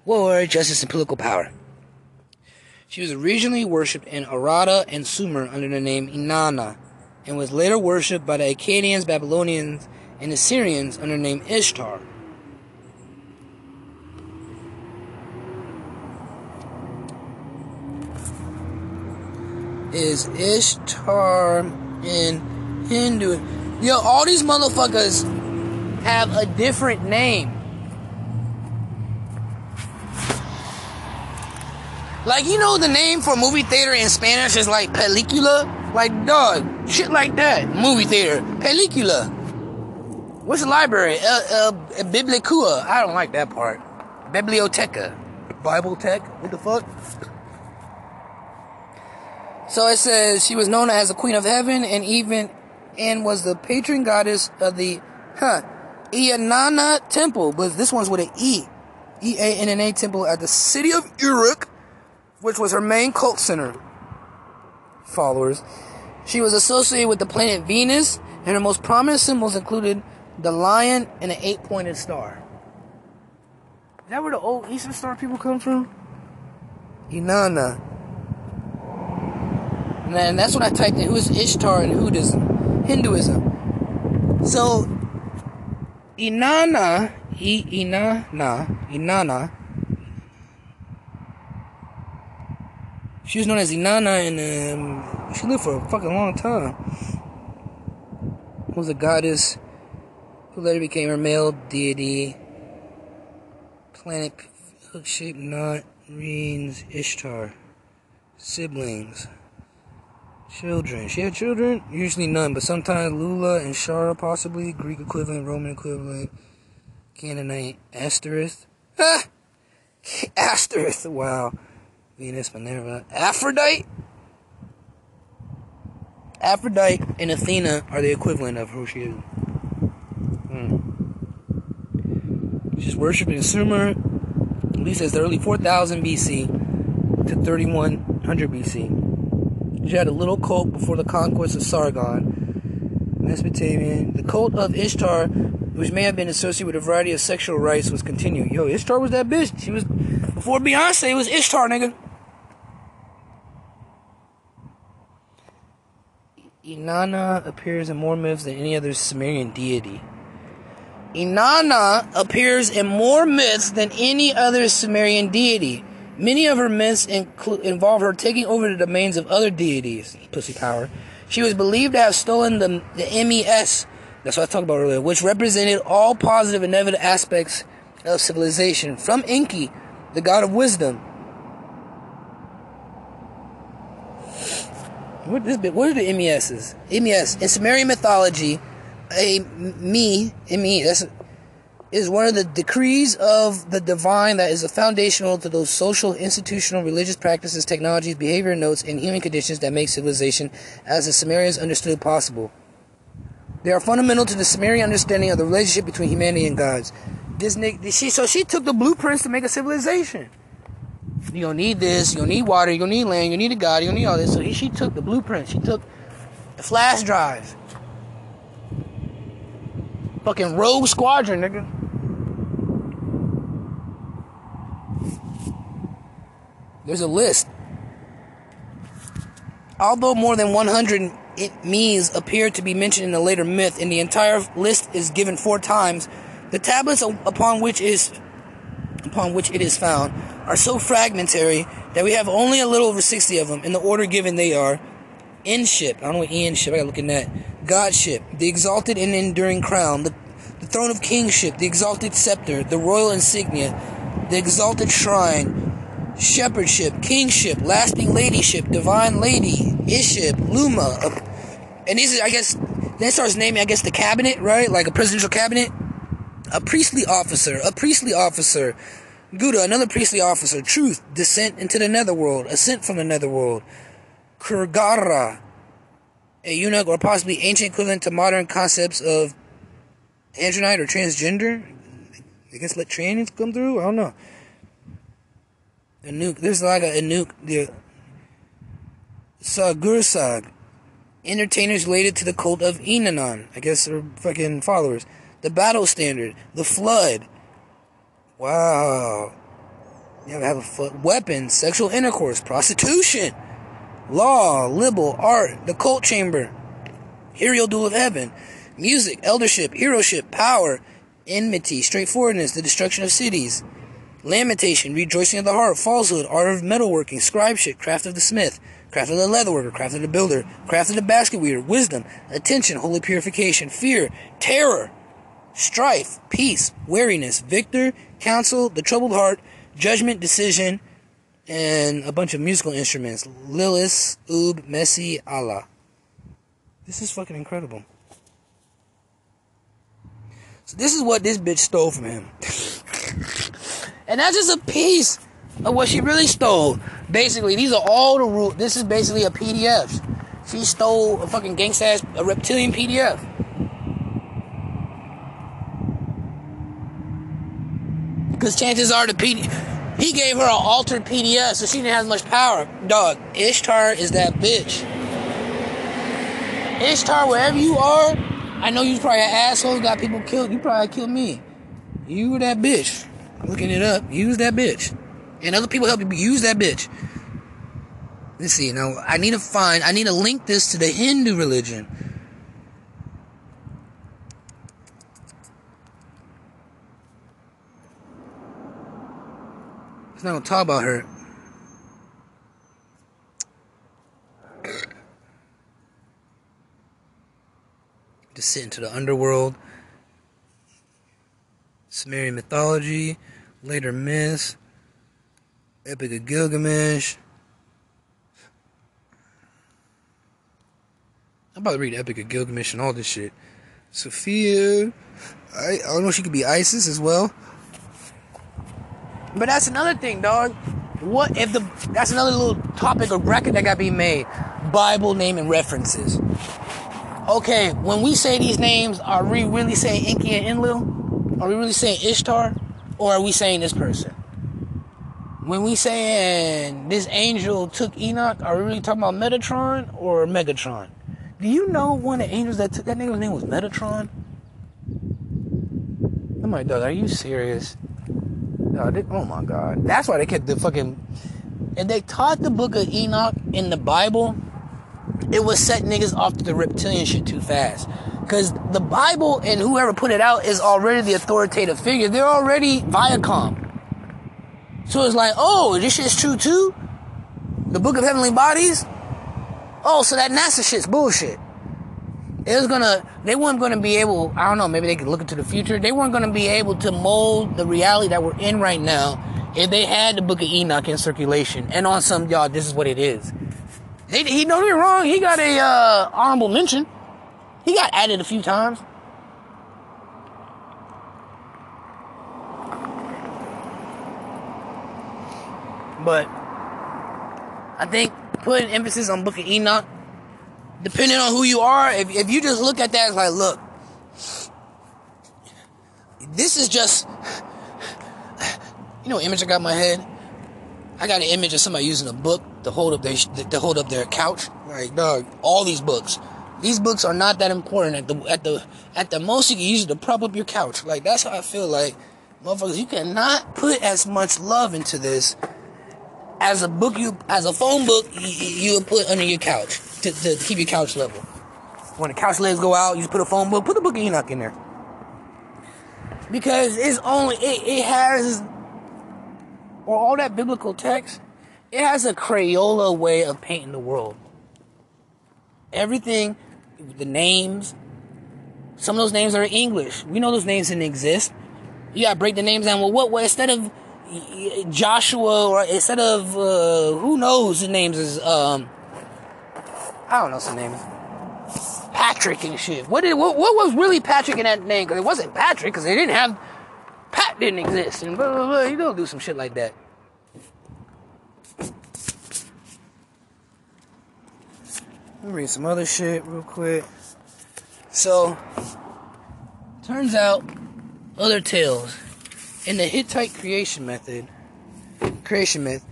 war, justice, and political power. She was originally worshipped in Arada and Sumer under the name Inanna, and was later worshipped by the Akkadians, Babylonians, and Assyrians under the name Ishtar. Is Ishtar in Hindu? Yo, all these motherfuckers have a different name. Like, you know, the name for movie theater in Spanish is like pelicula? Like, dog, shit like that. Movie theater. Pelicula. What's the library? Uh, uh, Bibliocua. I don't like that part. Biblioteca. Bible tech? What the fuck? So it says she was known as the Queen of Heaven and even and was the patron goddess of the huh Inanna Temple, but this one's with an E. E A N N A Temple at the city of Uruk, which was her main cult center. Followers. She was associated with the planet Venus, and her most prominent symbols included the lion and an eight pointed star. Is that where the old Eastern Star people come from? Inanna. And that's what I typed in. Who is Ishtar in Hinduism? Hinduism. So, Inanna, I, Inanna, Inanna. She was known as Inanna, and um, she lived for a fucking long time. Was a goddess who later became her male deity. Planet hook-shaped knot, Reens, Ishtar. Siblings. Children. She had children? Usually none, but sometimes Lula and Shara, possibly. Greek equivalent, Roman equivalent. Canaanite. Asterisk. Ah! Asterisk. Wow. Venus, Minerva. Aphrodite? Aphrodite and Athena are the equivalent of who she is. Hmm. She's worshipped in Sumer, at least as early 4000 BC to 3100 BC. She had a little cult before the conquest of Sargon, Mesopotamian. The cult of Ishtar, which may have been associated with a variety of sexual rites, was continued. Yo, Ishtar was that bitch. She was before Beyonce. It was Ishtar, nigga. Inanna appears in more myths than any other Sumerian deity. Inanna appears in more myths than any other Sumerian deity. Many of her myths include, involve her taking over the domains of other deities. Pussy power. She was believed to have stolen the, the MES, that's what I talked about earlier, which represented all positive and negative aspects of civilization from Enki, the god of wisdom. What is what are the MESs? MES in Sumerian mythology, a me, me, that's is one of the decrees of the divine that is foundational to those social, institutional, religious practices, technologies, behavior notes, and human conditions that make civilization as the Sumerians understood possible. They are fundamental to the Sumerian understanding of the relationship between humanity and gods. This so she took the blueprints to make a civilization. You don't need this, you don't need water, you don't need land, you need a god, you don't need all this. So he, she took the blueprint, she took the flash drive. Fucking Rogue Squadron, nigga. There's a list. Although more than 100 means appear to be mentioned in a later myth, and the entire list is given four times, the tablets upon which is upon which it is found are so fragmentary that we have only a little over 60 of them. In the order given, they are ship. I don't know what in ship. I gotta look in that. Godship, the exalted and enduring crown, the, the throne of kingship, the exalted scepter, the royal insignia, the exalted shrine, shepherdship, kingship, lasting ladyship, divine lady, ishib, lumah. And these, are, I guess, then starts naming, I guess, the cabinet, right? Like a presidential cabinet. A priestly officer, a priestly officer. Guda, another priestly officer. Truth, descent into the netherworld, ascent from the netherworld. Kurgarra, a eunuch or possibly ancient equivalent to modern concepts of androgyne or transgender. I guess let trans come through. I don't know. Anuk. There's like a Anuk. The Sagursag. Entertainers related to the cult of Inanon. I guess they're fucking followers. The battle standard. The flood. Wow. You have have a foot. Weapons, sexual intercourse, prostitution, law, libel, art, the cult chamber, Ariel duel of heaven, music, eldership, heroship, power, enmity, straightforwardness, the destruction of cities, lamentation, rejoicing of the heart, falsehood, art of metalworking, scribeship, craft of the smith, craft of the leatherworker, craft of the builder, craft of the basket weaver, wisdom, attention, holy purification, fear, terror, strife, peace, weariness, victor, counsel, the troubled heart, judgment, decision, and a bunch of musical instruments. Lilis, Ub, Messi, Allah. This is fucking incredible. So this is what this bitch stole from him. and that's just a piece of what she really stole. Basically, these are all the rules. This is basically a PDF. She stole a fucking gangsta ass, a reptilian PDF. Because chances are the PDF, he gave her an altered PDF, so she didn't have much power. Dog, Ishtar is that bitch. Ishtar, wherever you are, I know you probably an asshole, got people killed. You probably killed me. You were that bitch. Looking it up, use that bitch. And other people help you use that bitch. Let's see. Now, I need to find, I need to link this to the Hindu religion. It's not gonna talk about her. Descent into the underworld. Sumerian mythology, later myths, Epic of Gilgamesh. I'm about to read Epic of Gilgamesh and all this shit. Sophia, I, I don't know. She could be Isis as well. But that's another thing, dog. What if the that's another little topic or bracket that got to be made? Bible name and references. Okay, when we say these names, are we really saying Enki and Enlil? Are we really saying Ishtar? Or are we saying this person? When we saying this angel took Enoch, are we really talking about Metatron or Megatron? Do you know one of the angels that took that nigga's name was Metatron? I'm like, dog, are you serious? They, oh my god. That's why they kept the fucking. And they taught the book of Enoch in the Bible. It was set niggas off to the reptilian shit too fast. Because the Bible and whoever put it out is already the authoritative figure. They're already Viacom. So it's like, oh, this shit's true too? The Book of Heavenly Bodies? Oh, so that NASA shit's bullshit. It was gonna, they weren't gonna be able, I don't know, maybe they could look into the future. They weren't gonna be able to mold the reality that we're in right now if they had the Book of Enoch in circulation. And on some, y'all, this is what it is. He, don't get wrong, he got a uh, honorable mention. He got added a few times. But I think putting emphasis on Book of Enoch depending on who you are, if, if you just look at that, it's like, look, this is just, you know, image I got in my head. I got an image of somebody using a book to hold up their to hold up their couch. Like, dog, all these books. These books are not that important. At the at the at the most, you can use it to prop up your couch. Like that's how I feel. Like, motherfuckers, you cannot put as much love into this as a book you as a phone book you, you would put under your couch to, to keep your couch level. When the couch legs go out, you just put a phone book, put the book of Enoch in there. Because it's only it, it has or all that biblical text, it has a Crayola way of painting the world. Everything, the names, some of those names are English. We know those names didn't exist. You gotta break the names down. Well, what? Well, instead of Joshua, or instead of uh, who knows the names is um, I don't know some names. Patrick and shit. What did what, what was really Patrick in that name? Because it wasn't Patrick because they didn't have Pat didn't exist and blah blah blah. You don't do some shit like that. Let me read some other shit real quick. So, turns out, other tales. In the Hittite creation method, creation myth,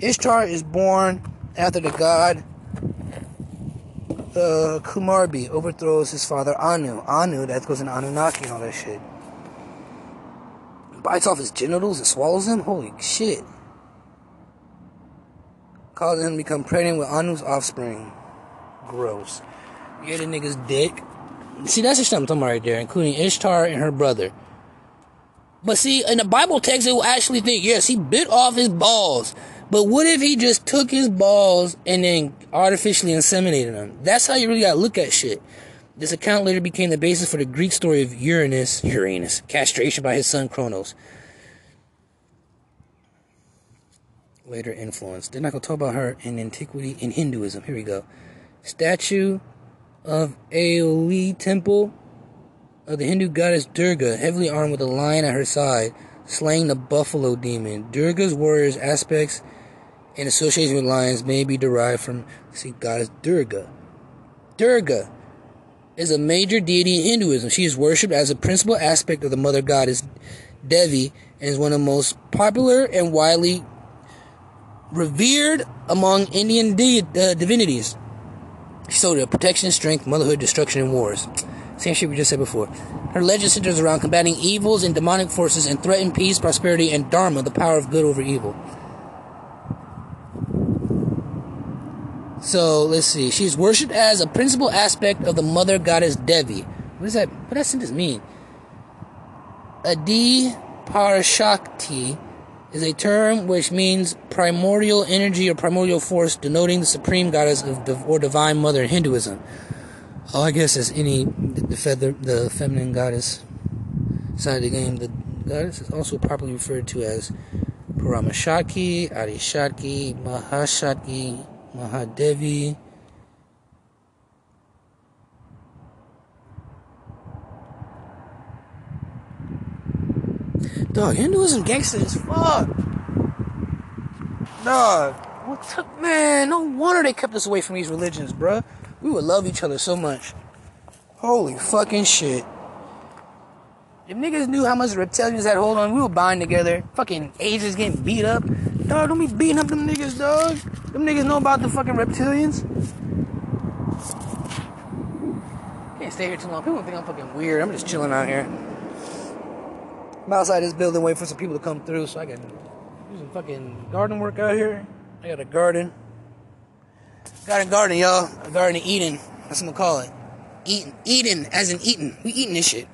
Ishtar is born after the god uh, Kumarbi overthrows his father Anu. Anu, that goes in Anunnaki and all that shit. Bites off his genitals and swallows them? Holy shit. causing him to become pregnant with Anu's offspring. Gross. You the nigga's dick. See, that's the shit I'm talking about right there, including Ishtar and her brother. But see, in the Bible text, it will actually think, yes, he bit off his balls. But what if he just took his balls and then artificially inseminated them? That's how you really gotta look at shit. This account later became the basis for the Greek story of Uranus, Uranus, castration by his son Kronos. Later influence. They're not gonna talk about her in antiquity in Hinduism. Here we go. Statue of Aihole Temple of the Hindu goddess Durga, heavily armed with a lion at her side, slaying the buffalo demon. Durga's warriors aspects and association with lions may be derived from see goddess Durga. Durga is a major deity in Hinduism. She is worshipped as a principal aspect of the mother goddess Devi and is one of the most popular and widely revered among Indian de- uh, divinities. She sold protection, strength, motherhood, destruction, and wars. Same shit we just said before. Her legend centers around combating evils and demonic forces and threaten peace, prosperity, and dharma, the power of good over evil. So let's see. She's worshipped as a principal aspect of the mother goddess Devi. What does that? What does sentence mean? Adi Parashakti is a term which means primordial energy or primordial force, denoting the supreme goddess of, or divine mother in Hinduism. Oh, I guess as any the feather, the feminine goddess side of the game, the goddess is also properly referred to as Paramashakti, Adishakti, Mahashakti, Mahadevi. Dog, Hinduism gangster as fuck. Dog, what took man? No wonder they kept us away from these religions, bruh. We would love each other so much. Holy fucking shit. If niggas knew how much reptilians had hold on, we would bind together. Fucking Asians getting beat up. Dog, don't be beating up them niggas, dog. Them niggas know about the fucking reptilians. Can't stay here too long. People think I'm fucking weird. I'm just chilling out here. I'm outside this building waiting for some people to come through so I can do some fucking garden work out here. I got a garden. Garden garden, y'all. A garden of Eden. That's what I'm gonna call it. Eating. Eden as in eating. We eating this shit.